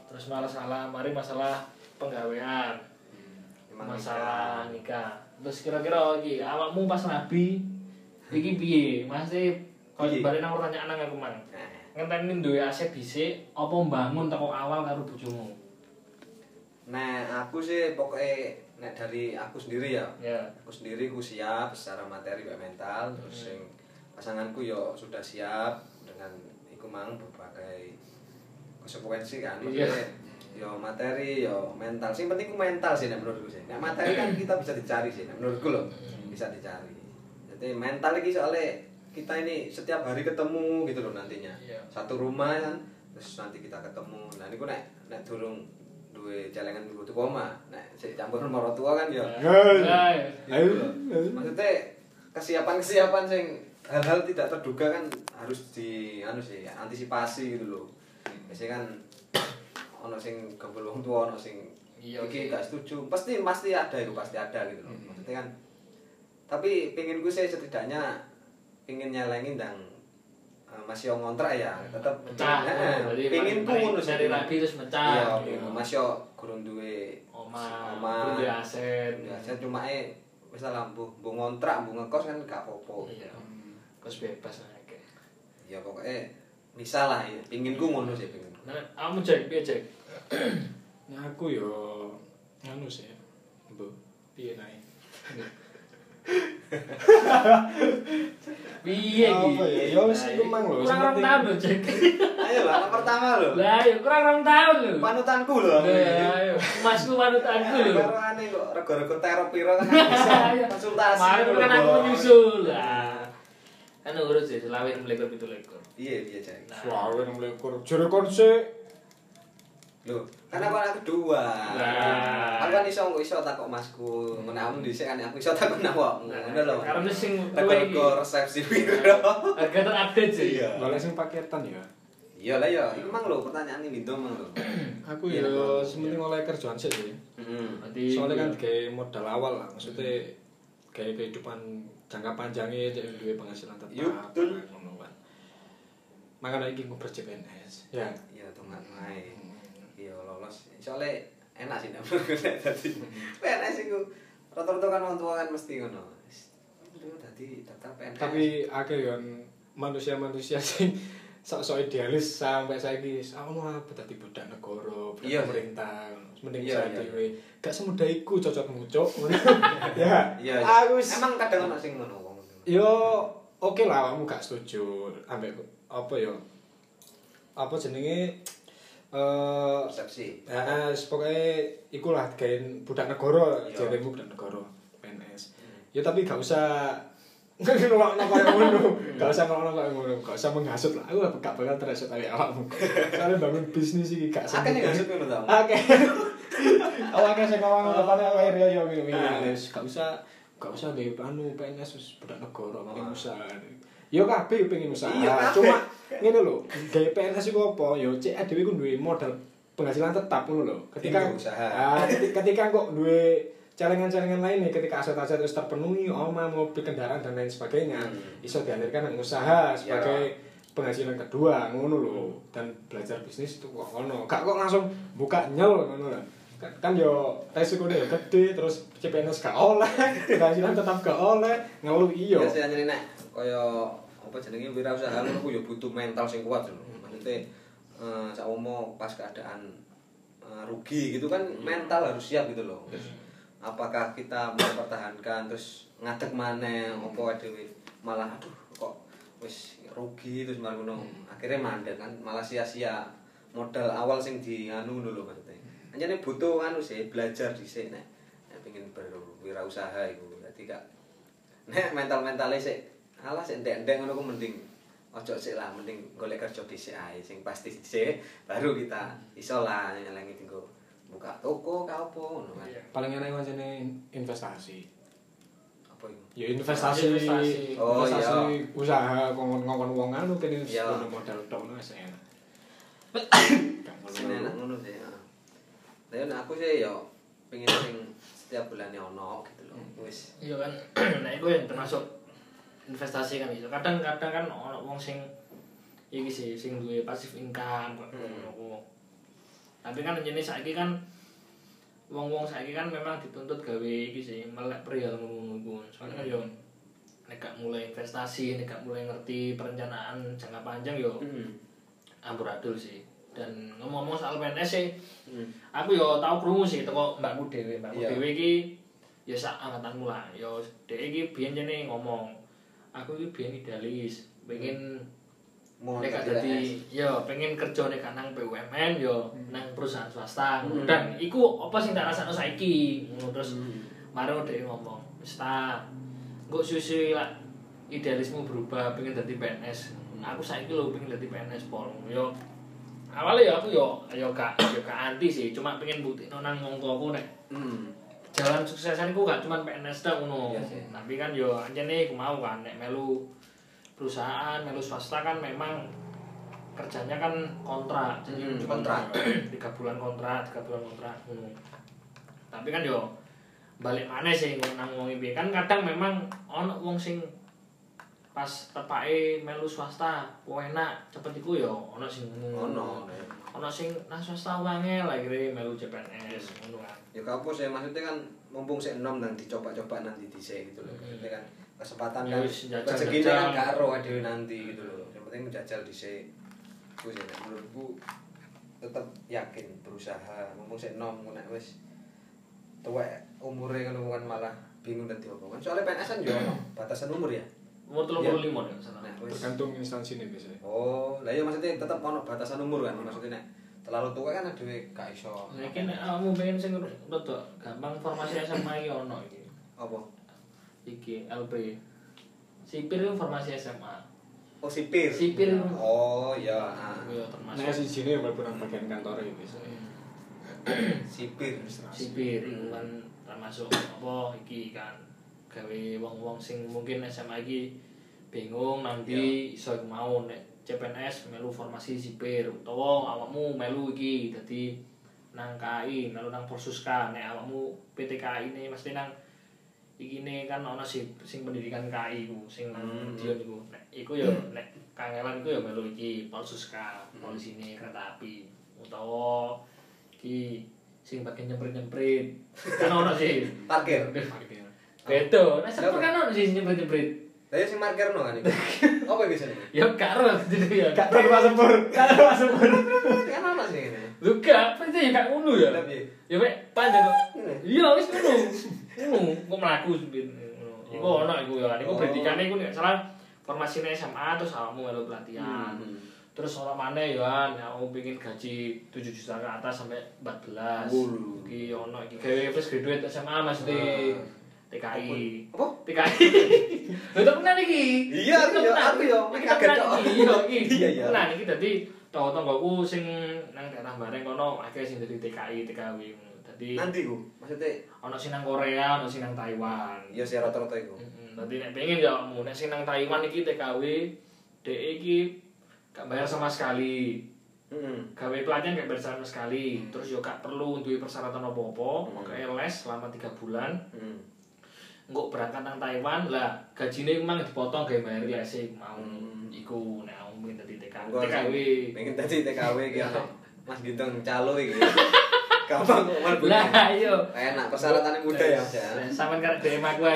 terus masalah mari masalah penggawean. Emang masalah nikah. terus kira-kira iki awakmu pas nabi iki piye? Mesti kalau balik nang pertanyaan nang aku mang. Nah, ngenteni duwe aset dhisik apa mbangun teko awal karo bojomu? Nah aku sih pokoknya nek dari aku sendiri ya. Ya. Aku sendiri aku siap secara materi dan mental. Terus Hmm. yang pasanganku yo sudah siap dengan iku mang berbagai konsekuensi kan. Iya. maksudnya yo materi yo mental. Sing penting ku mental sih nek menurutku sih. Nek materi kan kita bisa dicari sih nek menurutku loh bisa dicari. Jadi mental lagi soalnya kita ini setiap hari ketemu gitu loh nantinya. Iya. satu rumah kan terus nanti kita ketemu. Nah ini nek nek durung duwe celengan dulu tuh koma. Nek sik campur rumah orang tua kan. Ya, ayo maksudnya kesiapan kesiapan sing hal-hal tidak terduga kan harus di anu sih antisipasi gitu loh. Biasanya kan ono sing gabul wong tua ono sing Iya, iki sih. gak setuju. Pasti pasti ada itu pasti ada gitu loh. Maksudnya kan tapi pengen gue sih setidaknya pengen nyelengin dan masih yang ngontrak ya tetap pengen ku mari- ngono sih nyari lagi terus mecah. iya pengen masih kurang duwe Oma, Oma. duwe aset. ya saya cuma eh wis lah bu bu ngontrak bu ngekos kan gak apa-apa Iya. bebas bebas aja ya pokoknya misal lah ya pinginku ngono sih pinginku nah kamu cek piye cek Nah, aku yo anu sih. Bu, piye nae? piye Apa ya? Ya wis iku mang lho. kurang orang tahun lho cek ayo lah anak pertama lho lah ya kurang orang tahun lho panutanku lho ayo masku panutanku lho Baru aneh kok rego-rego teror piro kan aku bisa konsultasi Mari kan aku Bos. menyusul lah kan urut sih selawin melekor itu lekor iya iya cek Suawe nang lekor. Jere kon sik. Lho kan aku anak kedua Lah. aku kan iso iso takok masku menawa dhisik kan aku iso takok awakmu ngono lho karena sing kowe iki rego resepsi piro harga terupdate sih Iya. Golek sing paketan ya. iya lah ya itu mang lho pertanyaan ini dong mang lho Aku Iya, yo iya. sementing oleh kerjaan sih sih. heeh Soalnya kan kayak modal awal lah, maksudnya kayak kehidupan jangka panjangnya jadi duwe penghasilan tetap. Betul. ngono kan. Makanya iki ngobrol CPNS. Ya. iya tuh iya lolos soalnya enak sih dapur gue tadi PNS itu rata-rata kan orang tua kan mesti ngono itu tadi daftar PNS Tapi akeh kan manusia-manusia sing sok-sok idealis sampai aku mau apa dadi budak negara, budak Iya, sih. pemerintah. Mending Iya, saya iya. Gak semudah iku cocok mucuk. ya. iya Aku wis- emang kadang anak sing ngono wong Yo oke lah kamu gak setuju ambek apa yo apa jenenge eh persepsi. Ya pokoknya ikulah kayak budak negara jaremu budak negara PNS ya tapi gak usah ngelok ngelok kayak ngono. Gak usah ngelok kayak ngono. Gak usah menghasut lah. Aku gak bakal terhasut kali awakmu. Soalnya bangun bisnis iki gak akeh ning ngasut ngono tau Oke. Awake sing ngomong ngomong aku real yo ngene. Wis gak usah gak usah gawe anu PNS wis budak negara pengen usaha. Yo kabeh pengen usaha. Iya. Cuma ngene lho, gawe PNS iku apa? Yo cek dhewe ku duwe modal penghasilan tetap ngono lho. Ketika usaha. Ah, ketika, kok duwe celengan-celengan lain nih ketika aset-aset terus terpenuhi oma mobil kendaraan dan lain sebagainya Hmm. iso dialirkan nang usaha sebagai penghasilan kedua ngono lho dan belajar bisnis itu kok ngono gak kok langsung buka nyel ngono lho kan, kan yo resikonya yo gede terus CPNS gak oleh penghasilan tetap gak oleh ngeluh iyo Iya nek kaya apa jenenge wirausaha ngono ku ya butuh mental sing kuat lho. Maksudnya eh saumo pas keadaan eh, rugi gitu kan mental harus siap gitu loh. Terus apakah kita mempertahankan terus ngadeg maneh apa dhewe malah aduh kok wis rugi terus malah ngono. Akhirnya mandek kan malah sia-sia modal awal sing di anu ngono lho maksudnya. Anjene butuh anu sih belajar dhisik nek nek pengen berwirausaha iku. Dadi gak nek mental-mentale sik alah sik ndek-ndek ngono ku mending ojo sik lah mending golek kerja dhisik ae sing pasti dhisik baru kita iso lah nyelengi tinggo buka toko ka opo ngono kan Iya. paling enak kancane investasi apa iku ya investasi Investasi. Oh, investasi usaha ngomong ngomong wong anu kene wis Iya. ono modal tok ngono wis enak enak ngono sih ya. Tapi nek aku sih yo pengen sing setiap bulan ono gitu loh wis iya kan nah itu yang termasuk investasi kan itu kadang-kadang kan ono wong sing iki sih sing duwe pasif income kok Hmm. tapi kan jenis saiki kan wong-wong saiki kan memang dituntut gawe iki sih melek perihal ngono soalnya kan yo nek gak mulai investasi nek gak mulai ngerti perencanaan jangka panjang yo Hmm. amburadul sih dan ngomong-ngomong soal PNS sih Hmm. aku yo tau krungu sih teko mbakku dhewe mbakku Iya. dhewe iki ya sak angkatanmu lah yo dhek iki biyen jane ngomong aku iki biyen idealis pengen mau nek jadi dadi yo pengen kerja nek nang BUMN yo nang perusahaan swasta. Hmm. dan iku apa sing tak rasakno saiki? Ngono terus Hmm. maro dhek ngomong wis ta engko susu lah idealismu berubah pengen dadi PNS aku saiki lho pengen dadi PNS pol. Yo awalnya ya aku yo yo gak yo gak anti sih. Cuma pengen bukti nang tuaku nek Hmm. Jalan suksesan iku gak cuma PNS tok ngono. Iya tapi kan yo anjene aku mau kan nek melu perusahaan melu swasta kan memang kerjanya kan kontrak. Jadi Hmm, cuma kontrak. tiga bulan kontrak tiga bulan kontrak. Ngono tapi kan yo balik mana sih ngono nang wong iki. Kan kadang memang ono wong sing pas tepake melu swasta ku enak cepet iku yo ono sing ono ono sing nang swasta wange lah kira melu CPNS ngono kan ya kapo sih maksudnya kan mumpung sik enom dan dicoba-coba nanti dhisik gitu loh. Hmm. maksudnya kan kesempatan Ya kan rezekinya kan ero dhewe nanti gitu loh. Yang penting menjajal dhisik. Ku sih nek menurutku tetep yakin berusaha. Ngomong sik nom nek wis tuwek umure kan malah bingung dadi apa kan soalnya PNS kan yo batasan umur ya Umur 35 ya sana. Nah, wis. tergantung instansi nih biasanya Oh, lah iya maksudnya tetep ono batasan umur kan maksudnya nek terlalu tua kan dhewe gak iso. Nek kamu pengen sing rada gampang formasi SMA iki ono iki. apa? Iki LP. Sipir itu formasi SMA. Oh, sipir. Sipir. Oh, iya. ah. Nah si sini walaupun bagian kantor ya biasanya Sipir. sipir iku kan termasuk apa iki kan gawe wong-wong sing mungkin SMA iki bingung nanti iso iku mau nek CPNS melu formasi sipir utawa awakmu melu iki. Dadi nang KI melu nang Porsuska nek awakmu PT KI ini mesti nang iki ne kan ana sing sing pendidikan KI ku sing Hmm. Medion iku. Nek iku ya nek kangelan iku ya melu iki Porsuska polisi ini kereta api. Utawa iki sing bagian nyemprit-nyemprit. Kan ono sih. Parkir. Parkir. Beda nek sepur kan ono sih Lah iya sing parkir no kan iki. Apa iki sini? ya karo jadi ya perlu Pak Sepur. Perlu Pak Sepur. Kan ono sing ngene. lu gak pasti ya gak ngono ya ya mek panjang kok Ngene. iya wis ngono ngono kok mlaku sempit iku ono iku ya iku Oh. pendidikane iku nek salah formasine SMA terus awakmu melu pelatihan Hmm. terus ono maneh ya aku pengen gaji 7 juta ke atas sampai 14 Wulu. iki ono iki gawe fresh graduate SMA Mas De Ah. TKI Apa? TKI lho tak pernah iki Iya, aku yo, aku yo, kaget kok. pernah iya Iya, iya. nah iki dadi tangga-tanggaku sing nang daerah bareng kono akeh sing dadi TKI TKW dadi Nanti ku. Maksudnya ono sing nang Korea ono sing nang Taiwan ya sih rata-rata iku. Heeh, dadi nek pengen ya mu nek sing nang Taiwan iki TKW DE iki gak bayar sama sekali Heeh. gawe pelatihan gak bayar sama sekali terus yo gak perlu duwe persyaratan apa-apa Hmm. les selama tiga bulan Heeh. Nggak berangkat nang Taiwan lah gajine emang dipotong gawe bayar les mau Hmm. iku nek aku pengen dadi TKW TKW pengen dadi TKW iki ono Mas Gintong calo iki. Gampang kok mlebu. lah iya Enak persyaratannya mudah ya, sampean karek DM aku ae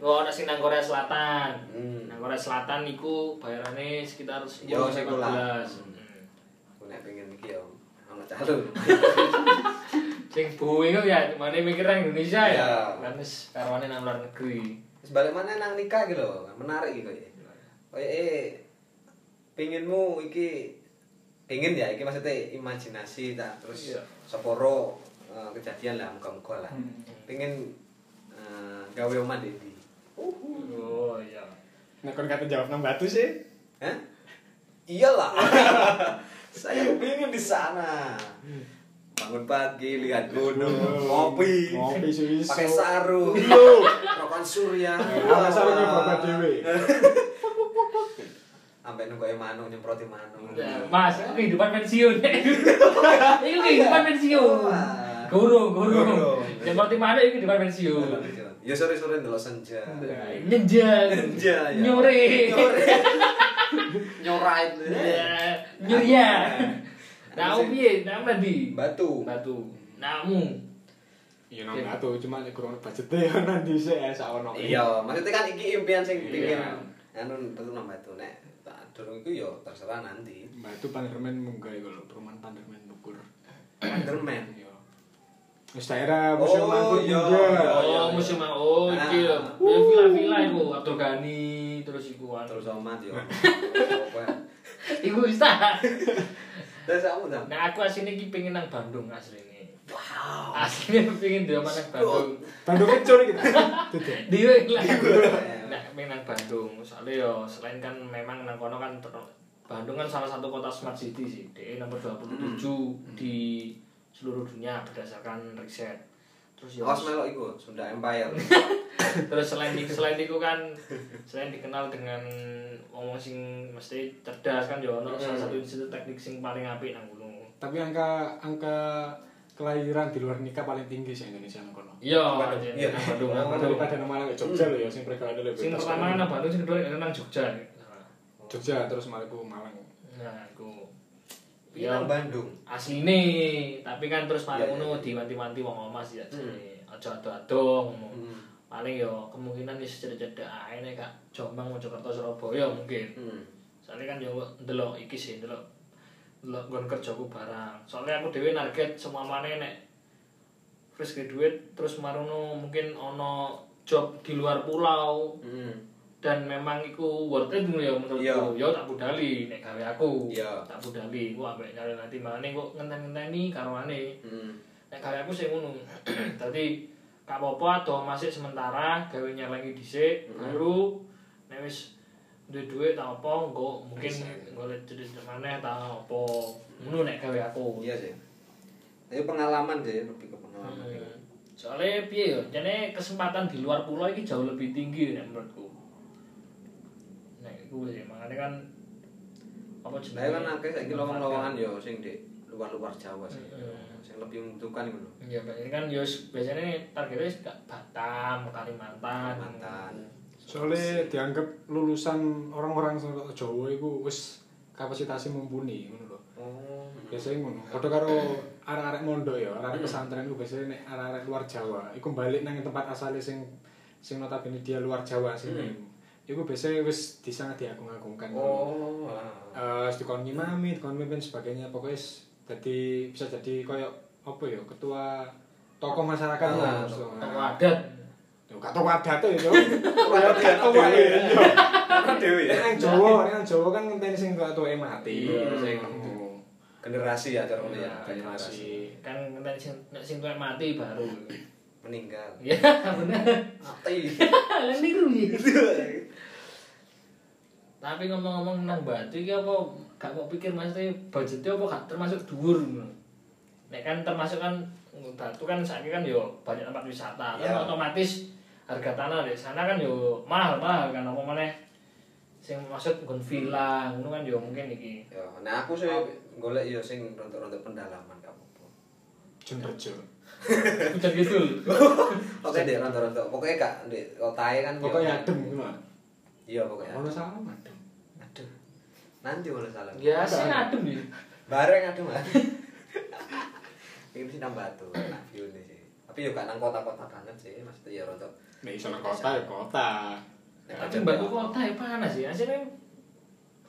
Oh, ana sing nang Korea Selatan. Hmm. Nang Korea Selatan iku bayarane sekitar 10 Yo, sampai sekolah. 14. Hmm. Aku nek pengen iki ono calo. Sing buwe kok ya mana mikir nang Indonesia ya. Iya. Kan wis karwane nang luar negeri. Terus balik mana nang nikah gitu loh, menarik gitu ya. Kayak eh pinginmu iki pingin ya, iki maksudnya imajinasi tak terus Iya. seporo eh, kejadian lah muka-muka lah. Hmm. Pingin eh, gawe omah Dedi. Oh iya. Nek kon kata jawab nang batu sih. Hah? Iyalah. Saya pingin di sana. Bangun pagi, lihat gunung, ngopi, Ngopi suwiso. pakai sarung, Yo. rokan surya. Ana sarunge bapak dhewe. Sampai nunggu manu nyemproti manu. Nah, Mas, itu kehidupan pensiun. itu kehidupan pensiun. Guru, guru. Yang seperti mana itu kehidupan pensiun. Ya sore-sore ndelok senja. Nyenjang. Senja ya. Nyore. Nyore. Nyorait. Ya, Aku piye? Nah, nanti. Batu. Batu. Namu. Iya nang batu cuma nek kurang budget e nanti sih ya sawono. Iya, maksudnya kan iki impian sing pingin anu tetu nang batu nek tak durung iku ya terserah nanti. Batu Panderman munggah iku lho, perumahan Panderman Bogor. Wonderman. Iya. Wis daerah museum Oh, Angkut iya. Ninja. iya, Oh, iya. musim oh, iki Ah. ya villa-villa iku Abdul Ghani terus iku. Terus omat yo. Iku wis. Terus kamu ta? Nah, aku asline iki pengen nang Bandung asline. Wow. Asline pengen di nang Bandung. Bandung kecil iki. Dewe lah. Nah, pengen nang Bandung. Soalnya yo selain kan memang nang kono kan ter- Bandung kan salah satu kota smart city sih. DE nomor 27 di seluruh dunia berdasarkan riset. Terus yo Awas melok iku Sunda Empire. terus selain itu selain itu kan selain dikenal dengan ngomong sing mesti cerdas kan yo ono salah satu institut teknik sing paling apik nang gunung. Tapi angka angka kelahiran di luar nikah paling tinggi sih Indonesia nang kono. Iya, Iya. Bandung. Daripada nang Malang Jogja lho ya sing perkara lebih. Sing pertama kan nang Bandung sing kedua nang Jogja. Jogja terus Maluku Malang. Nah, aku Iki nang Bandung. asline tapi kan terus Iya, mari iya, ngono iya. diwanti-wanti wong omah sih Hmm. aja ado-ado ngomong Hmm. paling yo kemungkinan wis cedek-cedek ae nek Kak Jombang Mojokerto Surabaya mungkin Hmm. soalnya kan yo ndelok iki sih ndelok ndelok nggon kerjaku barang soalnya aku dhewe target semua mana nek wis ke duit terus marono mungkin ono job di luar pulau Hmm. Dan memang iku worth it ya menurutku yo tak budali nek gawe aku Iya. tak budali ku ambek nyari nanti mane kok ngenten-ngenteni karwane Hmm. nek gawe aku sing ngono dadi gak apa-apa atau masih sementara gawe nyelengi dhisik Hmm. baru nek wis duwe duit tak apa engko mungkin golek jadi mana tak apa ngono nek gawe aku Iya sih. Itu pengalaman sih, lebih ke pengalaman. Hmm. soalnya piye yo jane kesempatan di luar pulau ini jauh lebih tinggi nek menurutku iku sih makanya kan apa Lah kan akeh saiki lowong-lowongan yo sing di luar-luar Jawa sih. Hmm. Sing lebih membutuhkan iku lho. Ya, ini kan yos biasanya targetnya wis gak Batam, Kalimantan. Kalimantan. Soalnya dianggap lulusan orang-orang Jawa iku wis kapasitasnya mumpuni ngono lho. Oh. Biasanya ngono. Padha karo arek-arek mondok ya, arek pesantren iku biasanya nek arek-arek luar Jawa, iku balik nang tempat asale sing sing notabene dia luar Jawa sini. Iku biasanya wis disangat diagung-agungkan. Oh. Eh, ah. wis dikon ngimami, dikon mimpin sebagainya, pokoknya dadi bisa jadi koyo apa ya, ketua tokoh masyarakat Ah, lah. tokoh- adat. Yo gak tokoh adat ya. Tokoh adat tokoh dewe. ya. Ya. Nek nang Jawa, nang Jawa kan ngenteni sing tuwa-tuwa mati. Hmm. Sing Generasi ya cara ya, Iya, generasi. Kan nek sing sing tuwek mati baru. Meninggal. Ya, bener. Mati. Lah niru ya. Tapi ngomong-ngomong nang Batu iki apa gak mau pikir maksudnya budgetnya apa gak termasuk dhuwur ngono. Nek kan termasuk kan Batu kan saiki kan yo banyak tempat wisata. Kan Iya. otomatis harga tanah di sana kan yo mahal-mahal kan apa maneh sing maksud nggon villa ngono kan yo mungkin iki. Ya, nah aku sih golek yo sing rontok-rontok pendalaman gak apa-apa. Jemberjo. Udah gitu. Oke deh rontok-rontok. Pokoknya gak di kotae kan. yo- Pokoknya adem. Iya pokoknya. Ono salah adem. Nanti malah salah. Ya sih adem ya. Bareng aduh mah. Ini sih nambah tuh, enak view nih sih. Tapi yo gak nang kota-kota banget sih, maksudnya ya rontok. Nek iso nang kota ya kota. Nek Tapi Batu ya. kota ya panas ya. Asline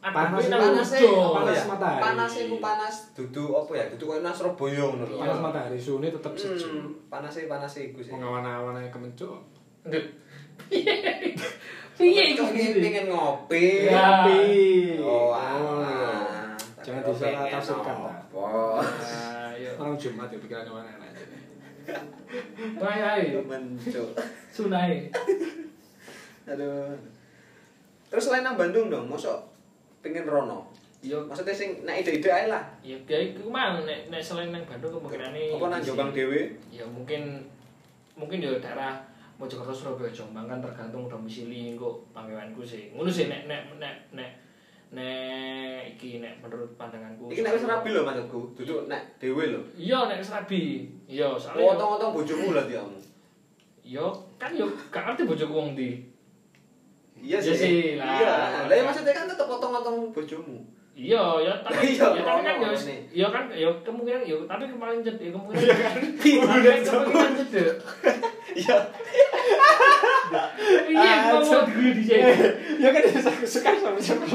Panas, panas panas ya? matahari. Panas iku panas dudu apa ya? Dudu koyo nang Surabaya ngono lho. Panas matahari tetep sejuk. Hmm, panas sih panas sih iku sih. Pengawan-awan ae kemencuk. Aduh. Piye iku pengen, pengen ngopi. Ya. Oh, Oh, alah. Jangan disalah tafsirkan, apa? Ayo. Orang Jumat ya pikirannya mana enak. Bae ae. Mencuk. Sunai. Aduh. Terus selain nang Bandung dong, mosok pengen rono. Yo Maksudnya sing nek ide-ide ae lah. ya kayak iku mang nek nek selain nang Bandung kemungkinane Apa nang. Jombang dhewe? Ya mungkin mungkin ya daerah Mojokerto Surabaya Jombang kan tergantung domisili kok panggilanku sih. Ngono sih nek nek nek nek nek iki nek menurut pandanganku. Iki nek wis rabi lho maksudku, duduk nek dhewe lho. Iya nek wis rabi. Iya, soalnya Potong-potong bojomu lah diamu. yo kan yo gak ngerti bojoku wong ndi. Iya Iya sih. Iya. Lah ya maksudnya kan tetep potong-potong bojomu. Iya, ya tapi Iya, ya tapi kan ya nih. ya kan ya kemungkinan ya tapi kemarin cedek kemungkinan kemungkinan kemungkinan cedek. Iya. Iya, ngomong gue di sini. Ya kan suka suka sama siapa.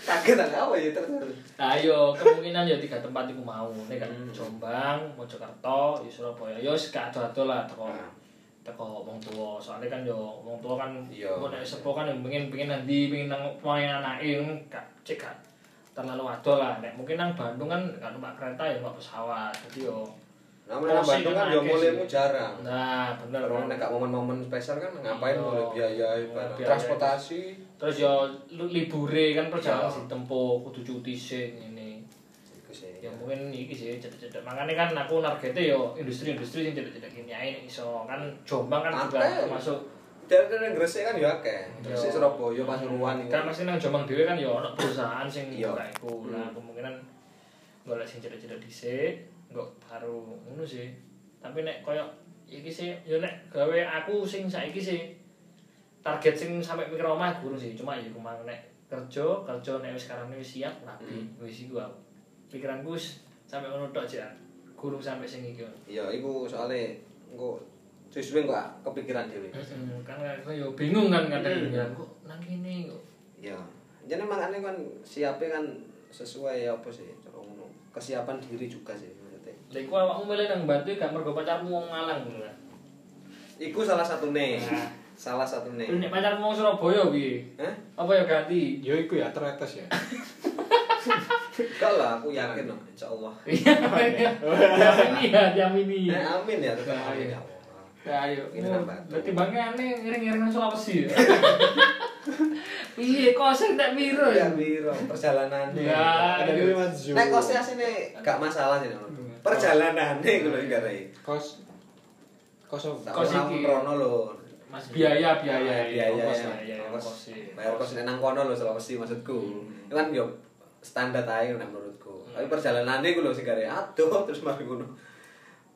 Kaget apa ya terus. Nah, yo kemungkinan ya tiga tempat iku mau. Nek kan Hmm. Jombang, Mojokerto, ya Surabaya. Ya wis gak ado-ado lah teko Nah. Teko wong tua. Soalnya kan yo wong tua kan Iya. mau nek sepuh kan yang pengen pengen nanti pengen nang main anake kan gak cek gak terlalu ado lah. Nek mungkin nang Bandung kan gak numpak kereta ya numpak pesawat. Jadi yo Namanya nang Bandung kan kan yo mulaimu jarang. Nah, bener Kalau kan. nek momen-momen spesial kan ngapain Iya. mulai biaya transportasi. Terus yo libure kan perjalanan Iya. ditempuh kudu cuti sih. Ya mungkin iki sih cedek-cedek. Makanya kan aku targetnya yo industri-industri yang cedek-cedek gini aja iso kan Jombang kan juga termasuk Daerah-daerah Gresik kan ya akeh. Gresik Iya. Surabaya Pasuruan iku. kan pasti nang Jombang dhewe kan yo ono perusahaan sing Iya. buka iku. Nah, Hmm. kemungkinan golek sing cedek-cedek dhisik, engko baru ngono sih. Tapi nek koyo iki sih yo nek gawe aku sing saiki sih target sing sampai mikir omah guru sih. Cuma ya kemang nek kerja, kerja nek wis sekarang wis siap rapi. Wis iku aku. Pikiranku wis sampai ngono tok aja. Guru sampai sing iki. Iya, iku soalnya engko suwe kok kepikiran dhewe. Kan kadang yo bingung kan kadang ya kok nang kene kok. Ya. Jadi makanya kan siapnya kan sesuai apa sih cara ngono. Kesiapan diri juga sih maksudnya. Lha iku awakmu milih nang Batu gak mergo pacarmu wong Malang ngono kan. Iku salah satu nih. Nah. salah satu nih. Nek pacarmu wong Surabaya piye? Hah? Apa ya ganti? Yo iku ya teretes ya. Enggak lah, aku yakin loh, insya Allah. Iya, iya. Ya, jamini. Eh, amin ya, tetap Nah, amin iya. ya. Ya ayo, Ini ini nambah. berarti bangke aneh ngiring-ngiring nang Sulawesi ya. Piye kok sing tak piro Ya ya? biro, perjalanan Ya, Ada iya. lima Zul. Nek kosnya sini gak masalah sih, Nom. perjalanan nih gue lagi garai. Kos kos apa? Kos iki. Rono lo. Mas biaya biaya biaya kos ya. biaya Kos. Bayar kos nang kono lo Sulawesi maksudku. Itu kan yo standar aja nek menurutku. Tapi perjalanannya gue lo sih garai. Aduh, terus mari ngono.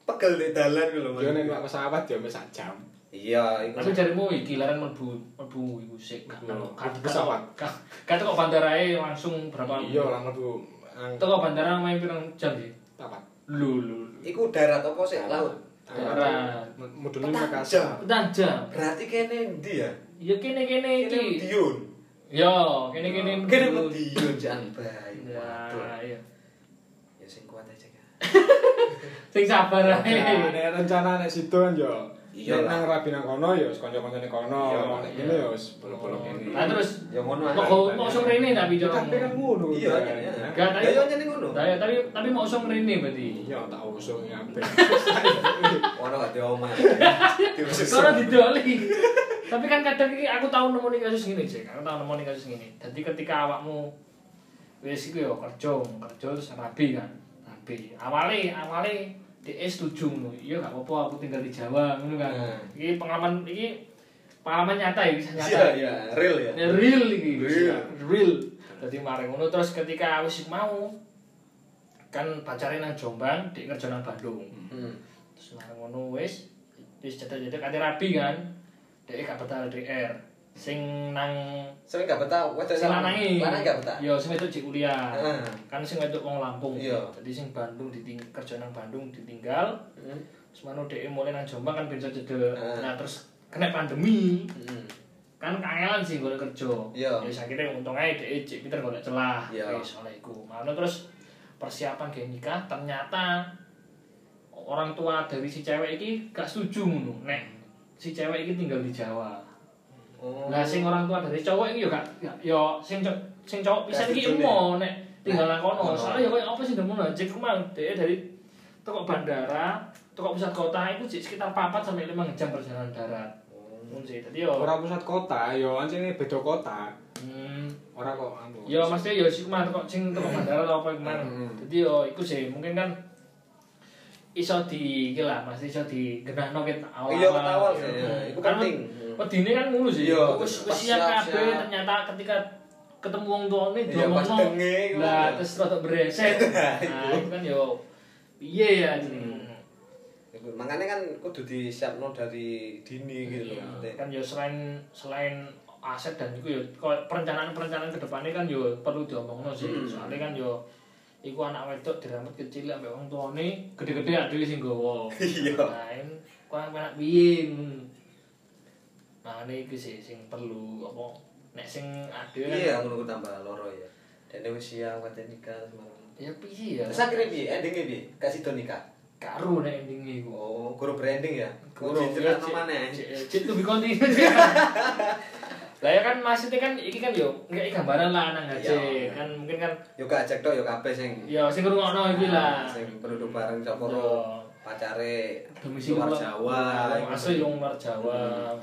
Pegel di dalan gue lo. Yo nek numpak pesawat yo mek sak jam. Iya, iku. Tapi jarimu iki laran mlebu mlebu iku sik kan Mlebu kan pesawat. Kan kok bandarae langsung berapa? Iya lah mlebu nang Teko bandara main pirang jam sih? papat. Lu lu. Iku darat apa sih? Laut. Darat. Mudune Makassar. jam. Petang jam. Berarti kene ndi ya? Ya kene-kene Kene iki. Medion. Yo, kene-kene. Kene Medion jan bae. Ya, iya. Ya sing kuat aja kan. Sing sabar Nah, ae. nek rencana nek situ kan yo Iya lah. nang rabi nang kono yo kanca-kancane kono. Iya, iya. kene yo bolong-bolong kene. Nah terus Ya ngono ae. mau mau usung rene tapi jorong. Tapi kan ngono. Iya, iya. Gak tapi. Ya, yo nyene ngono. Nah, ya, tapi tapi mau usung rene berarti. Iya tak usung ngabeh. Ono gak diomah. Karena didoli. Tapi kan kadang iki aku tahu nemu kasus gini, Cek. Aku tahu nemu kasus gini. Jadi ketika awakmu wis iku yo kerja, kerja terus rabi kan. Rabi. Awale awale DE setuju ngono. Iya gak apa-apa aku tinggal di Jawa ngono kan. Hmm. Iki pengalaman iki pengalaman nyata ya, bisa nyata. Iya, iya, real ya. Ya, real iki. Real. Real. Jadi mari ngono terus ketika wis mau kan pacare nang Jombang, dik kerja nang Bandung. Hmm. Terus mari ngono wis wis cedak-cedak kate rabi kan. Dek gak betah LDR. Sing nang Sing gak betah, wedok sing lanange. Lanang gak betah. Yo sing wedok cek kuliah. Heeh. Kan sing wedok wong Lampung. Iya. Jadi sing Bandung diting kerja nang Bandung ditinggal. Hmm. Terus mano dhek mulai nang Jombang kan bisa cedek. Heeh. Nah terus kena pandemi. Hmm. kan kangelan sih golek kerja. Iya. Ya sakitnya untung aja dhek cek pinter golek celah. Iya. Wis oleh iku. Mano terus persiapan kayak nikah ternyata orang tua dari si cewek iki gak setuju ngono. Nek si cewek iki tinggal di Jawa. Oh. Lah sing orang tua dari cowok yo gak gak- yo sing sing cowok bisa iki emo nek tinggal nang kono. Soalnya yo koyo apa sih demono cek kemang dhek dari toko bandara, toko pusat kota itu cek sekitar 4 sampai 5 jam perjalanan darat. Oh. Sih. Dadi yo Ora pusat kota, yo ancene beda kota. hmm, Ora kok anu. Yo maksudnya yo sih ke mana kok sing toko bandara atau apa ke mana. Hmm. Jadi yo iku sih mungkin kan iso di iki lah, mesti iso di genahno ket awal. Iya, ket awal sih. Iku Kan penting. Wedine kan ngono sih. Iya, wis wis siap kabeh ternyata ketika ketemu wong tuane Iya, diomongno. Lah terus rada bereset. Nah, itu kan yo piye ya jenenge. Iku, Makanya kan kudu disiapno dari dini gitu Iya, loh. kan yo selain selain aset dan itu yo perencanaan-perencanaan ke depannya kan yo perlu diomongno sih. Hmm. Soalnya kan yo iku anak wedok dirambut kecil ambek wong tuane gede-gede adewe sing gowo. Iya. Nah, ini kok anak piye. Nah, ini iki sih sing perlu apa nek sing kan Iya, ngono ku tambah loro ya. Dan wis siap kate nikah semalam. ya piye ya. Terus akhirnya piye? Endingnya piye? Kasih do nikah. karo nek endinge iku. Oh, guru branding ya. Guru ya, cerita mana? To be continued. Lah ya kan maksudnya kan iki kan yo nggak gambaran lah nang Iya. HC kan mungkin kan Yo gak ajak tok yo kabeh sing ya sing ngrungokno iki lah. sing penduduk bareng Yo. Cokoro pacare Domisili luar Jawa. Oh, asli yang luar Jawa.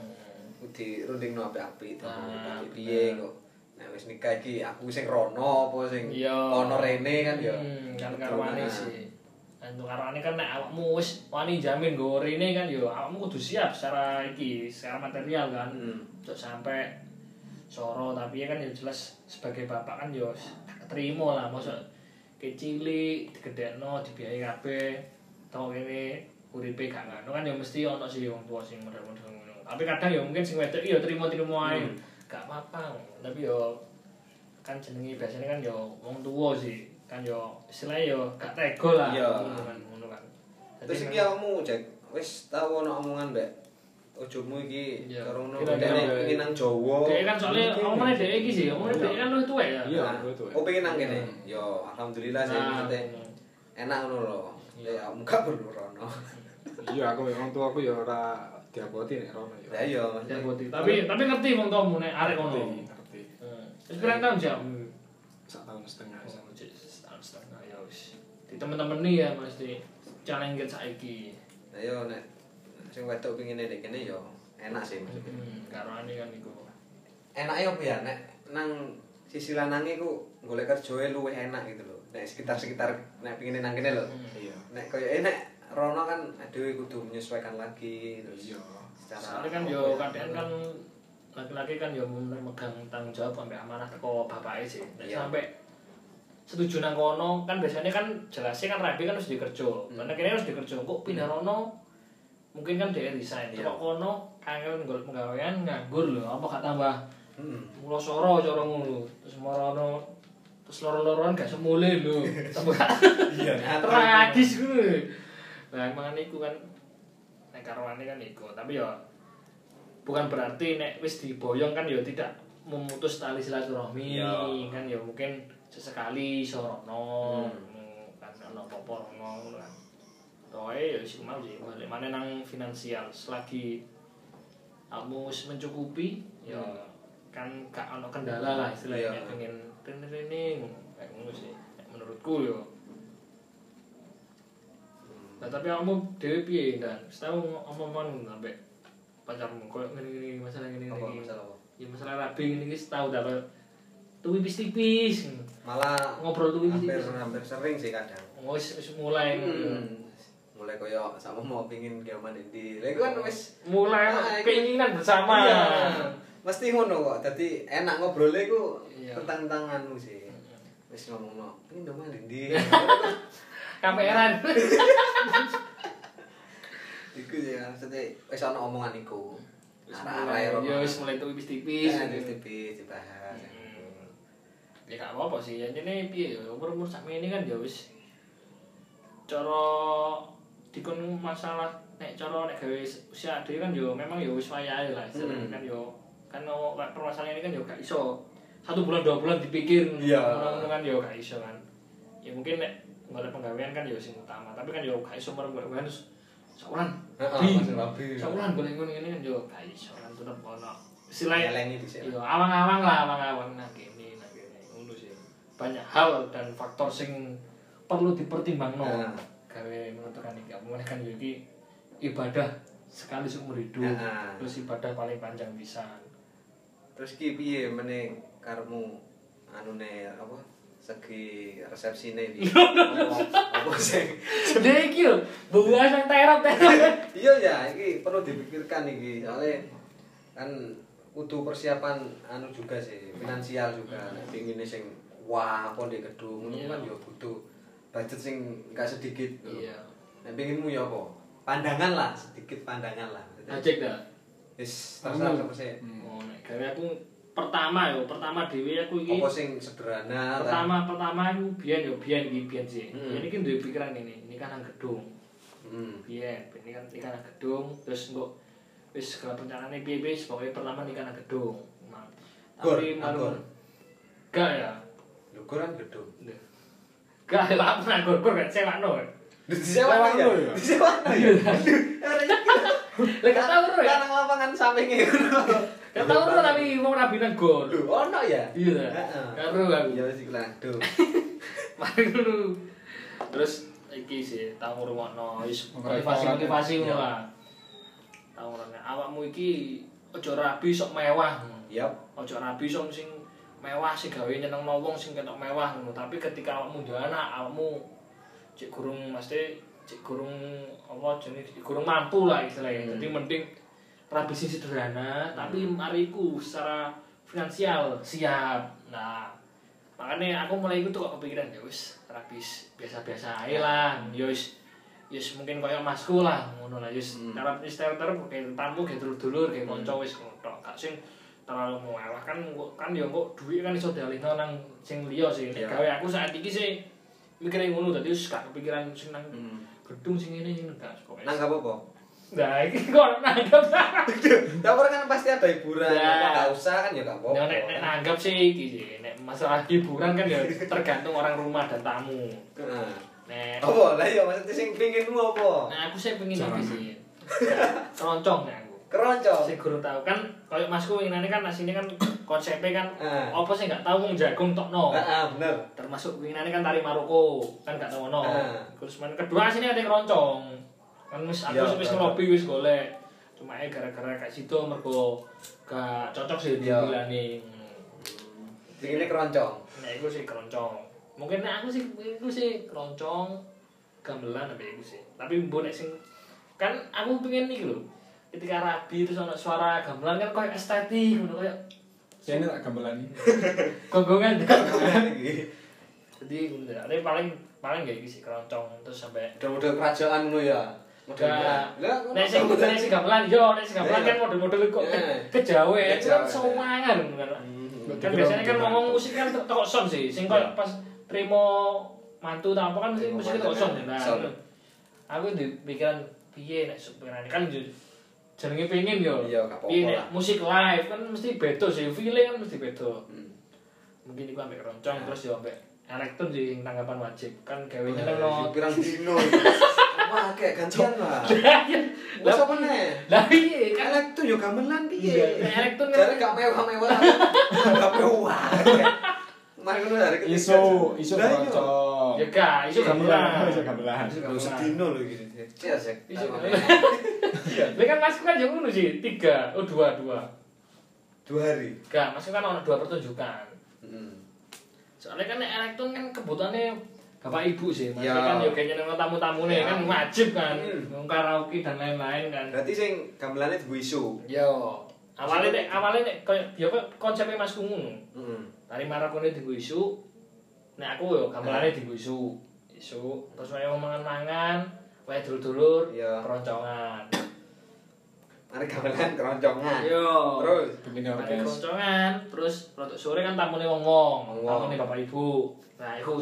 Di rundingno apik-apik to. Ah, Piye kok nek wis nikah iki aku sing rono apa sing Iya. ono rene kan yo. Hmm, kan karwane nah. sih. Kan karwane kan nek awakmu wis wani jamin nggo rene kan yo awakmu kudu siap secara iki, secara material kan. Hmm. Sampai soro tapi ya kan ya jelas sebagai bapak kan yo terima lah. Maksud kecili digedekno dibiayai kabeh tau kene uripe gak ngono kan ya mesti ono sih wong tua sing model-model. Ngono tapi kadang ya mungkin sing wedok iya terima-terima ae. Hmm. gak apa-apa. Tapi yo kan jenenge biasanya kan yo wong tua sih. Kan yo istilahnya yo gak tega lah. Iya. ngono kan. Kan. Terus iki kamu cek wis tau ono omongan mbek ojomu iki Iya. karo ngono Kira-kira. dene ingin nang Jawa. Dia kan soalnya omongnya dia iki sih, omongnya dia kan lu tua ya. Iya. Nah, betul, ya. Oh pengen nang kene. Hmm. Yo alhamdulillah sih Nah, maksudnya bener. enak ngono lho. Iya. Ya muka perlu rono. Iya, aku orang tua aku ya ora diaboti nek rono ya. Ya iya Ya, putih. Tapi tapi ngerti wong tuamu nek arek ngono. Ngerti. Heeh. Wis pirang tahun jam? Sak tahun setengah. Oh, cek setahun setengah ya wis. Di temen-temen nih ya mesti challenge saiki. Nah yo nek sing wedok pengen nek kene yo enak sih maksudnya. Hmm, karo ane kan iku. Enaknya apa ya nek nang sisi lanange ku golek kerjoe luwih enak gitu loh. Nek sekitar-sekitar nek pengen nang kene lho. Hmm. Iya. Nek koyo enek rono kan aduh kudu menyesuaikan lagi terus Iya. secara Soalnya kan yo kadang kan laki-laki kan yo megang tanggung jawab sampai amanah teko bapake sih. Iya. sampai setuju nang kono kan biasanya kan jelasnya kan rabi kan harus dikerja. Hmm. Karena kini harus dikerja kok pindah rono mungkin kan dia resign. Kok kono kangen golek penggawean nganggur lho apa gak tambah Hmm. mulo soro cara ngono. Terus morono terus loro-loron gak semule lho. Tambah Iya, tragis gue. Nah, emang iku kan nek karwane kan iku, tapi ya bukan berarti nek wis diboyong kan ya tidak memutus tali silaturahmi Iya. kan ya mungkin sesekali sorono Hmm. kan ono apa-apa ngono kan. Toe ya sih mau sih balik mana nang finansial selagi kamu wis mencukupi ya kan gak ono kendala lah istilahnya Iya. pengen rene-rene kayak ngono sih menurutku yo Nah tapi kamu dewe piye dan setahu omong-omong sampai pacarmu kok ngene-ngene masalah ngene ngene. masalah apa? Ya masalah rabi ngene iki tahu dah kok tipis-tipis. Malah Ngobrol tuh hampir tipis. hampir sering sih kadang. Wis wis mulai Hmm. Mulai koyo sama mau pingin ndi. Lha iku kan wis mulai Ah, iku- keinginan bersama. Iya. Mesti ngono kok. Dadi enak ngobrolnya iku Iya. tentang tanganmu sih. Wis ngomongno, "Ini oman ndi?" Kameran. Iku ya maksudnya wis ana omongan iku. Mulai- Ya wis mulai tipis-tipis. Ya, tipis dibahas. Ya gak apa-apa sih, ya ini piye ya, umur-umur sakme ini kan ya wis cara dikon masalah nek cara nek gawe usia dhewe kan yo memang yo wis wayahe lah Hmm. kan yo kan no, permasalahan ini kan yo gak iso satu bulan dua bulan dipikir ngono kan yo gak iso kan ya mungkin nek golek penggawean kan yo sing utama tapi kan yo gak iso merem golek terus saulan rapi. saulan golek ngono ngene kan yo gak iso kan tetep ono istilahnya Nyelengi dhisik. Iya, awang-awang lah, awang-awang nah kene, nah kene, ngono sih. Banyak hal dan faktor sing perlu dipertimbangno. Nah. Gawe menentukan iki apa meneh kan iki ibadah sekali seumur hidup. Nah. Terus ibadah paling panjang bisa. Terus ki piye meneh karmu anune apa segi resepsine piye? Apa sing Dek iki lho, bahas nang terap-terap. Iya ya, iki perlu dipikirkan iki. Soalnya kan kudu persiapan anu juga sih, finansial juga. Nek pingine sing wah apa di gedung ngono Iya. kan ya butuh budget sing enggak sedikit. Iya. Nek pinginmu ya apa? Pandangan lah, sedikit pandangan lah. Ajek dah. Wis terserah apa sih. Oh, nek gawe aku pertama yo, pertama dhewe aku iki. Apa sing sederhana Pertama pertama aku biyen yo biyen iki biyen sih. Hmm. Ini kan duwe pikiran ini, ini kan nang gedung. Hmm. Biyen, ini kan nikah nang gedung, terus engko wis segala perencanaannya piye piye pokoknya pertama nikah nang gedung. Nah, tapi malu gak ya. Lho kan gedung. Gak lah aku nang gor gak sewakno. Disewa ya. Sewa ya? Disewa ya. Lah gak tau ro ya. Kan lapangan sampinge ngono. Gak tau ro tapi wong rabi nang gor. Lho, ono ya? Iya ta. Karo aku. Ya wis iku lah. Duh. Mari dulu. Terus iki sih tau ngrungokno wis motivasi-motivasi ngono Iya. lah. Tau ngrungokno awakmu iki aja rabi sok mewah. Yap. Aja rabi sok sing mewah sing gawe nyenengno wong sing ketok mewah ngono. Tapi ketika awakmu duwe anak, awakmu cek gurung mesti cek gurung apa cek gurung mampu lah istilahnya. Hmm. Jadi mending rabi sing sederhana tapi mariku secara finansial siap. Nah, makanya aku mulai itu kok kepikiran ya wis rapis biasa-biasa aja lah ya wis ya wis mungkin kaya masku lah ngono lah ya wis Hmm. cara terter kayak tamu kayak dulur-dulur kayak kanca wis ngono gak sing terlalu mewah kan kok- kan ya kok duit kan iso dialihno nang sing liya sih Iya. gawe aku saat iki sih mikirnya ngono dadi wis gak kepikiran sing nang Hmm. gedung sing ngene sing gak pokoknya Nang apa-apa. Nah, iki kok nanggap. Dapur kan pasti ada hiburan, Ya. nggak usah kan ya nggak apa-apa. Ya nek nek nanggap sih iki sih. Nek masalah hiburan kan ya tergantung orang rumah dan tamu. Heeh. Nek Apa? Lah iya maksudnya sing pinginmu apa? nah aku sih pengen Jangan. iki sih. Keroncong nek aku. Keroncong. Sing guru tahu kan kalau masku winginane kan asine kan konsepnya kan Ah. apa sih nggak tahu wong jagung tokno. Heeh, bener. termasuk winginane kan tari Maroko kan gak tau ono Ah. terus main kedua sini ada keroncong kan wis aku Iya, wis ngelobi wis golek cuma ya gara-gara kayak situ mergo gak cocok sih Iya. dibilani Pinginnya keroncong. nah itu sih keroncong mungkin nek aku sih itu sih keroncong gamelan apa itu sih tapi nek sing kan aku pengen nih lho ketika rabi terus ono suara gamelan kan koyo estetik ngono koyo Saya ini tak gamelan gonggongan jadi ini paling paling gak sih keroncong terus sampai Model-model kerajaan ngono ya. Ngono Nek sing gamelan. nek sing gamelan yo, nek sing gamelan Iya. kan model-model kok ke- Iya. kejawe, kan kan. Hmm. Kan biasanya kan ngomong musik kan tek- tekok son sih, sing koyo Iya. pas trimo mantu ta apa kan musik tekok son. ya. Nah, aku di pikiran piye nek supirane kan jenenge pengen yo. Iya, gak apa-apa lah. musik live kan mesti beda sih, feeling kan mesti beda. Hmm. Mungkin iku ambek keroncong Nah. terus yo ambek elektron sih tanggapan wajib kan gawe nyenengno. Pirang dino. Wah, kayak gantian lah. Lah apa nih? Lah piye kan Elek tuh yo gamelan piye? Iya, elektron kan- gak mewah-mewah. Gak mewah. Mari ngono hari ketiga. Isu, isu Lah, iya. keroncong Ya gak, iso gamelan. iso gamelan. Iso Lu sedino lho gini. Iya, sih. Iso gamelan. Lah kan masku kan yang ngono sih, tiga, oh dua, dua. Dua hari. Gak, masku kan ono dua pertunjukan. Hmm. Soalnya kan nek elektron kan kebutuhannya bapak ibu sih, Ya. maksudnya kan yo kayaknya nang tamu-tamu nih Ya. kan wajib kan, Hmm. Wong karaoke dan lain-lain kan. Berarti sing gamelannya di isu. Yo, awalnya nek awalnya nek koyo konsepnya masku ngono. Heeh. Tari marakone di isu. Nek aku yo gamelane di isu. Isu, terus wae mangan-mangan, wae dulur-dulur, Iya. keroncongan. Mari gamelan keroncongan. Yo. Terus Bikin Mari orkes keroncongan, terus rodok sore kan tamune wong-wong, tamune bapak ibu. Nah, iku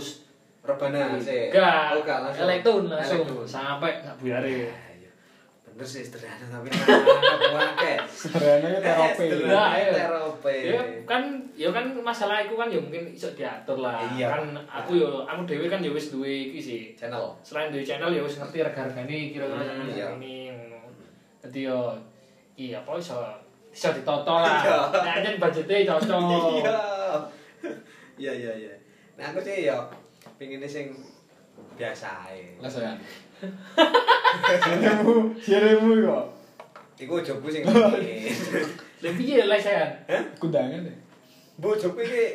rebana sih. Oh, gak langsung. elektron langsung sampai sak buyare. Bener sih sederhana tapi akeh. Sederhana ya terope. Ya kan, ya kan masalah iku kan ya mungkin iso diatur lah. Iya. Kan aku yo aku dhewe kan ya wis duwe iki sih. Channel. Selain duwe channel ya wis ngerti rega-regane kira-kira Hmm, hmm, iya. ini ngono. Dadi yo iya apa iso iso ditoto lah. Iya. Nek anjen budgete cocok. Iya. Iya iya iya. Nah aku sih ya pingin sing biasa ae. Lah saya Siaremu Siaremu kok Iku bojoku sing. Lha piye lesehan? Kundangan deh Bojoku iki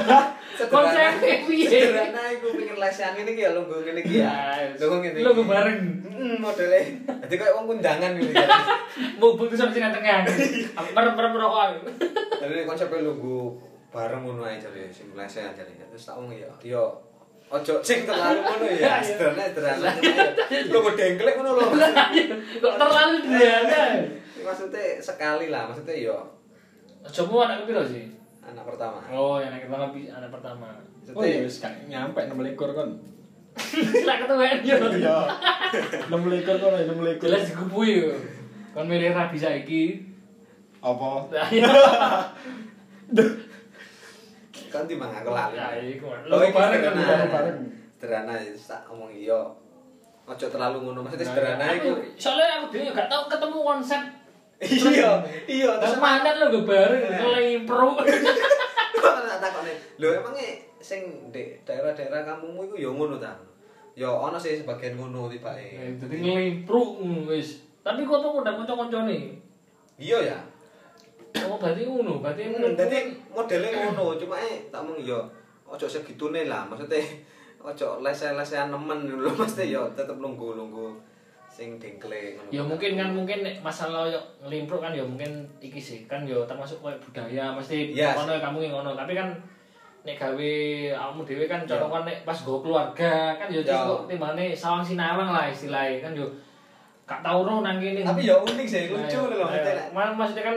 Konsepnya piye? Sederhana iku pingin lesehan ngene iki ya lungguh ngene iki ya. Lungguh ngene. Lungguh bareng. Heeh, modele. Dadi koyo wong kundangan ngene iki. Mubung terus sampe tengah. Merem-merem rokok. Jadi konsepnya lungguh bareng ngono ae jare sing lesehan jare. Terus tak wong ya yo Ojo sing terlalu ngono ya. Sederhana sederhana. Lungguh dengklek ngono lho. Kok terlalu sederhana. Maksudnya sekali lah, maksudnya yo Coba anak kepiro sih? anak pertama. Oh, yang anak pertama anak pertama. Oh iya wis nyampe 6 lekor kon Lah ketuaan yo. Iya 6 lekor kon 6 lekor Jelas digubui yo. Kon milih rabi saiki. Apa Kan timbang aku lali. Ya iku. Iki bareng kan bareng Sederhana ya, tak omong iya. Ojo terlalu ngono, maksudnya Nah, sederhana Aku iku. soalnya aku dhewe gak tau ketemu konsep. Iya, iya Terus mantan lo gak bareng ngelimpro. tak takone. Lho emangnya sing di daerah-daerah kampungmu iku ya ngono ta? Ya ana sih sebagian ngono tibake. Jadi ngelimpro ngono wis. Tapi kok tuh udah kanca-kancane. Iya ya. Oh, berarti ngono, berarti Hmm, Dadi modelnya ngono, cuma eh tak mung ya ojo segitune lah, maksudnya ojo lese-lesean nemen lho mesti ya tetep nunggu-nunggu sing dengkle ngono. ya mungkin kan mungkin masalah yo ngelimpro kan ya mungkin iki sih kan yo termasuk koyo budaya mesti Yes. ngono kamu ngono. Tapi kan nek gawe awakmu dhewe kan cara kan nek pas go keluarga kan yo cukup timbane sawang sinawang lah istilahnya kan yo gak tau roh nang kene. Tapi ya unik sih, lucu lho maksudnya kan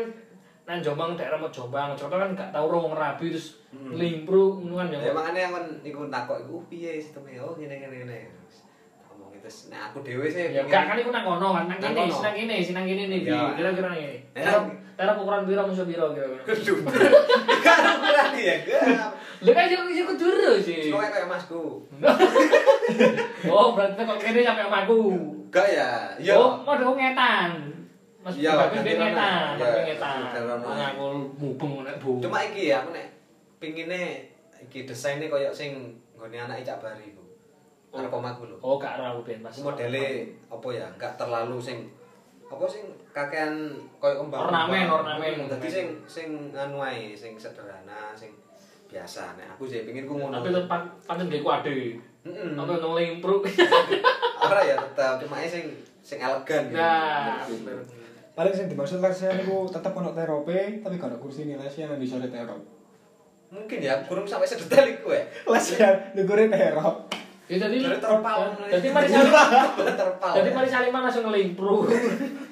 nang Jombang daerah mau Jombang, contoh kan gak tau roh wong rabi terus Hmm. ngelimpro ngono kan Ya ya. makanya kan iku takok iku "Uh, piye sistemnya? Oh ngene ngene ngene. Ngomong itu nek aku dhewe sih Ya gak kan iku nang kono kan, nang kene, nang kene, sing nang kene nih. Ya. Kira-kira. Eh, Terap terap ukuran piro musuh piro kira-kira. Gedung. Gak ada ukuran ya. Lha kan yo yo keduru sih. Cuma kayak masku. Oh, berarti kok kene sampe omaku. Gak ya? Iya. Oh, mau ngetan. Mas Iya, ngetan, ngetan. aku mubeng nek bu. Cuma iki aku nek pingine iki desainnya koyo sing nggone anak Cak Bari ku. Arep omaku lho. Oh, gak rawu ben pas. Modele apa ya, enggak terlalu sing apa sing kakean koyo kembang. Ornamen, ornamen. Dadi sing sing anu ae, sing sederhana, sing biasa. Nek aku sih pingin ku ngono. Tapi tetep pancen dhewe ade. Heeh. Apa nang limpru. Ora ya tetep cuma sing sing elegan gitu. Nah. Paling sing dimaksud lesehan iku tetep ono terope tapi gak ono kursi nih lesehan nang disore terop. Mungkin ya kurang sampai sedetail iku ya. Lesehan ndukure terop. Ya jadi Dari terpal. Jadi mari salim. terpal. Jadi mari saliman langsung ngelimpru.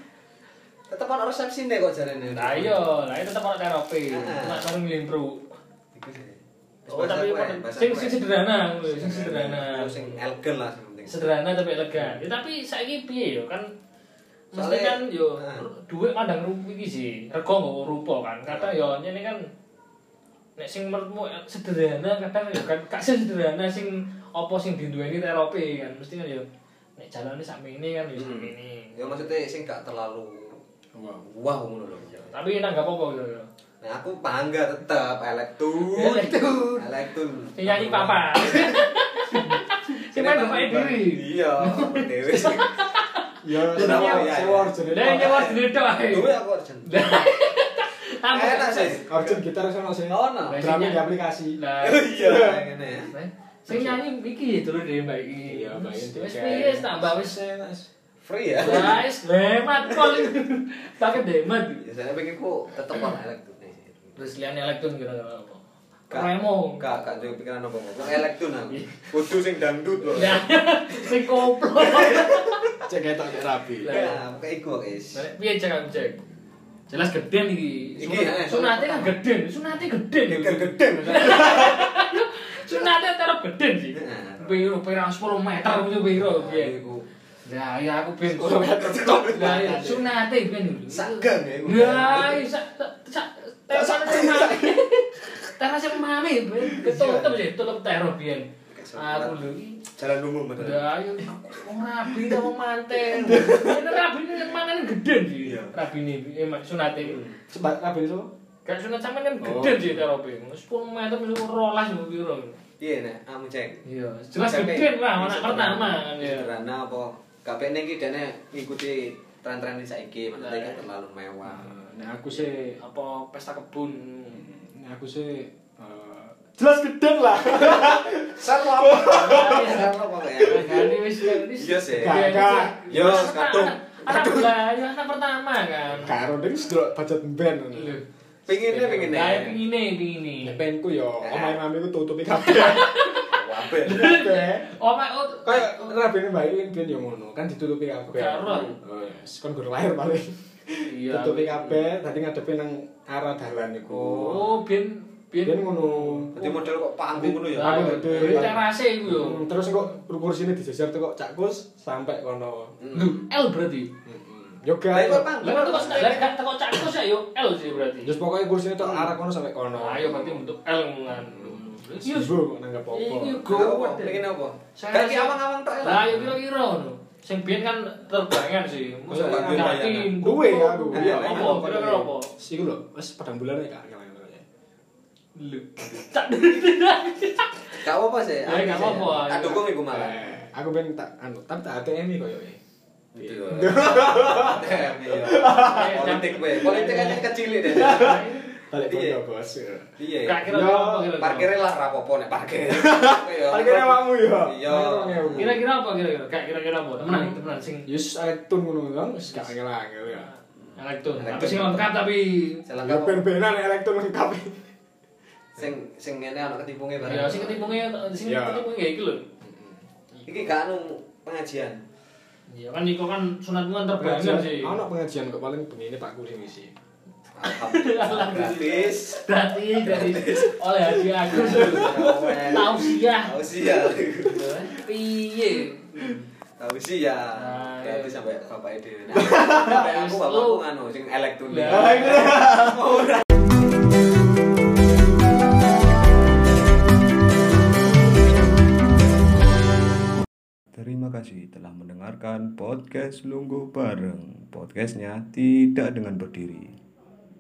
tetep ono resepsi kok jarene. Nah iya, lah itu tetep ono terapi. Ah. Cuma langsung ngelimpru. Iku sih. Oh, tapi sing sing sederhana, sing sederhana. Sing elegan lah sing penting. Sederhana tapi elegan. Ya tapi saiki piye yo kan mesti Soalnya- kan yo duit mandang rupa iki sih. Rego nggo rupa kan. Kadang yo nyene kan nek sing menurutmu sederhana kadang yo kan gak sederhana sing apa sing diduweni terapi kan mesti kan yo nek jalane sakmene kan yo Hmm. sakmene. Ya maksudnya sing gak terlalu Wow. wah ngono lho. Tapi nanggap apa gitu yo. Nah aku bangga tetep elektun. Elektun. Elektun. Sing nyanyi papa. Sing main bapak diri. Iya, dewe. Ya, sewa ya? orjen. Lah nyewa sendiri tok ae. Dewe aku urgent. Enak sih. Orjen gitar sono sih. Ono. Lah, Drumnya di aplikasi. Lah Iya, ngene ya. Sing nyanyi iki dulu deh Mbak iki. Iya, Mbak iki. Wis piye tambah wis. Free ya. Wis hemat kol. Pakai demat. Ya saya pengen ku tetep ono elektun. Terus liane elektron kira-kira apa? Remo. Gak, gak duwe pikiran apa-apa. Wong elektun aku. Kudu sing dangdut lho. Lah sing koplo. Cek ketok cek rapi. Lah. Ya, kayak iku guys. Piye cek aku cek? Jelas gede iki. Iki, eh, Sunate kan gede, sunate gede. Gede-gede. Sunate terap gede sih. Piro pirang 10 meter itu piro piye? Iku Lah ya aku ben 10 meter tok. Lah ya sunate ben. Sagang ya, iku. Lah ya sak sak mami. Terasa mami ketutup sih, tutup teror biyen. Aku lho iki jalan umum. Lah ayo wong rabi ta wong manten. Ini rabi ini manten gede sih. Rabi ini emang sunate. Sebab rapi itu. Kan sunat sampean kan Oh. gede sih terope. 10 meter mesti rolas yo piro. Iya nek kamu cek. Iya, jelas gede lah anak pertama kan ya. Sederhana apa? Kabeh iki dene ngikuti tren-tren saiki, maksudnya gak terlalu mewah. Nah, aku sih Apa pesta kebun. Nah, aku sih eh, jelas gedeng lah. Sar apa? Sar apa kayak? Ganti wis wis. Iya sih. Gak, gak. Yo, Anak- katung. Anak ya pertama kan. Karo ding sudah budget band. Pinginnya pinginnya. Lah pingine pingine. Nek bandku yo, Eh. omahe mami ku tutupi kabeh. Wabe. Kabeh. Pak, oh, Kayak rabine Mbak Iwin biyen yo ngono, kan ditutupi kabeh. Karo aku. Oh. Kon guru lahir paling. Iya. Tutupi kabeh, tadi ngadepi nang arah dalan iku. Oh, ben ben ngono. Jadi model kok panggung ngono ya. Aku gede. Terase iku yo. Hmm, Terus kok kursine dijejer tuh kok cakus sampai kono. Lu L berarti. Iku panggung. Lah kok lah gak teko cakus ya yo L sih berarti. Terus pokoknya kursinya tuh arah kono sampai kono. Nah, ayo berarti bentuk L. Iya, Bu, nanggap apa? Iya, Apa? gowat. Pengen apa? Saya- Kan ki awang-awang tok Lah, yo kira-kira ngono. Sing biyen kan terbangan sih. Masa gak duwe ya, aku. Iya, Apa? Kira-kira apa? Iku lho, wis padang bulan ya kak. Lu. Cak. Gak apa sih. Ya, gak apa-apa. Tak dukung iku malah. Eh, Aku pengen tak anu, tapi tak ATM koyo. Iya. Damn, iya. Politik we. Politik aja kecil deh. Balik Iya. bos. Iya. Gak kira-kira apa kira-kira. Parkirnya lah rapopo nek parkir. Parkirnya awakmu ya. Iya. Kira-kira apa kira-kira? Gak kira-kira apa? Temenan, temenan sing Yus tun ngono kan, wis gak angel-angel ya. elektron. Elektron. Tapi sing lengkap tapi Jalan Gak ben-benan elektron lengkap. sing sing ngene ana ketipunge bareng. ya sing ketimpunge sing Ya. ketimpunge iki lho. Iki gak anu pengajian. Ya kan Niko kan sunatmu kan sih. Ono pengajian kok paling begini Pak Kuring isi. Alhamdulillah. Gratis. Berarti dari oleh hati aku tausiah. Tahu sih ya. Piye? tahu sih ya Nah, berarti iya. sampai bapak ide nah, sampai aku bapakku nganu sing elektronik Lah, Terima kasih telah mendengarkan podcast Lungguh Bareng. Podcastnya tidak dengan berdiri.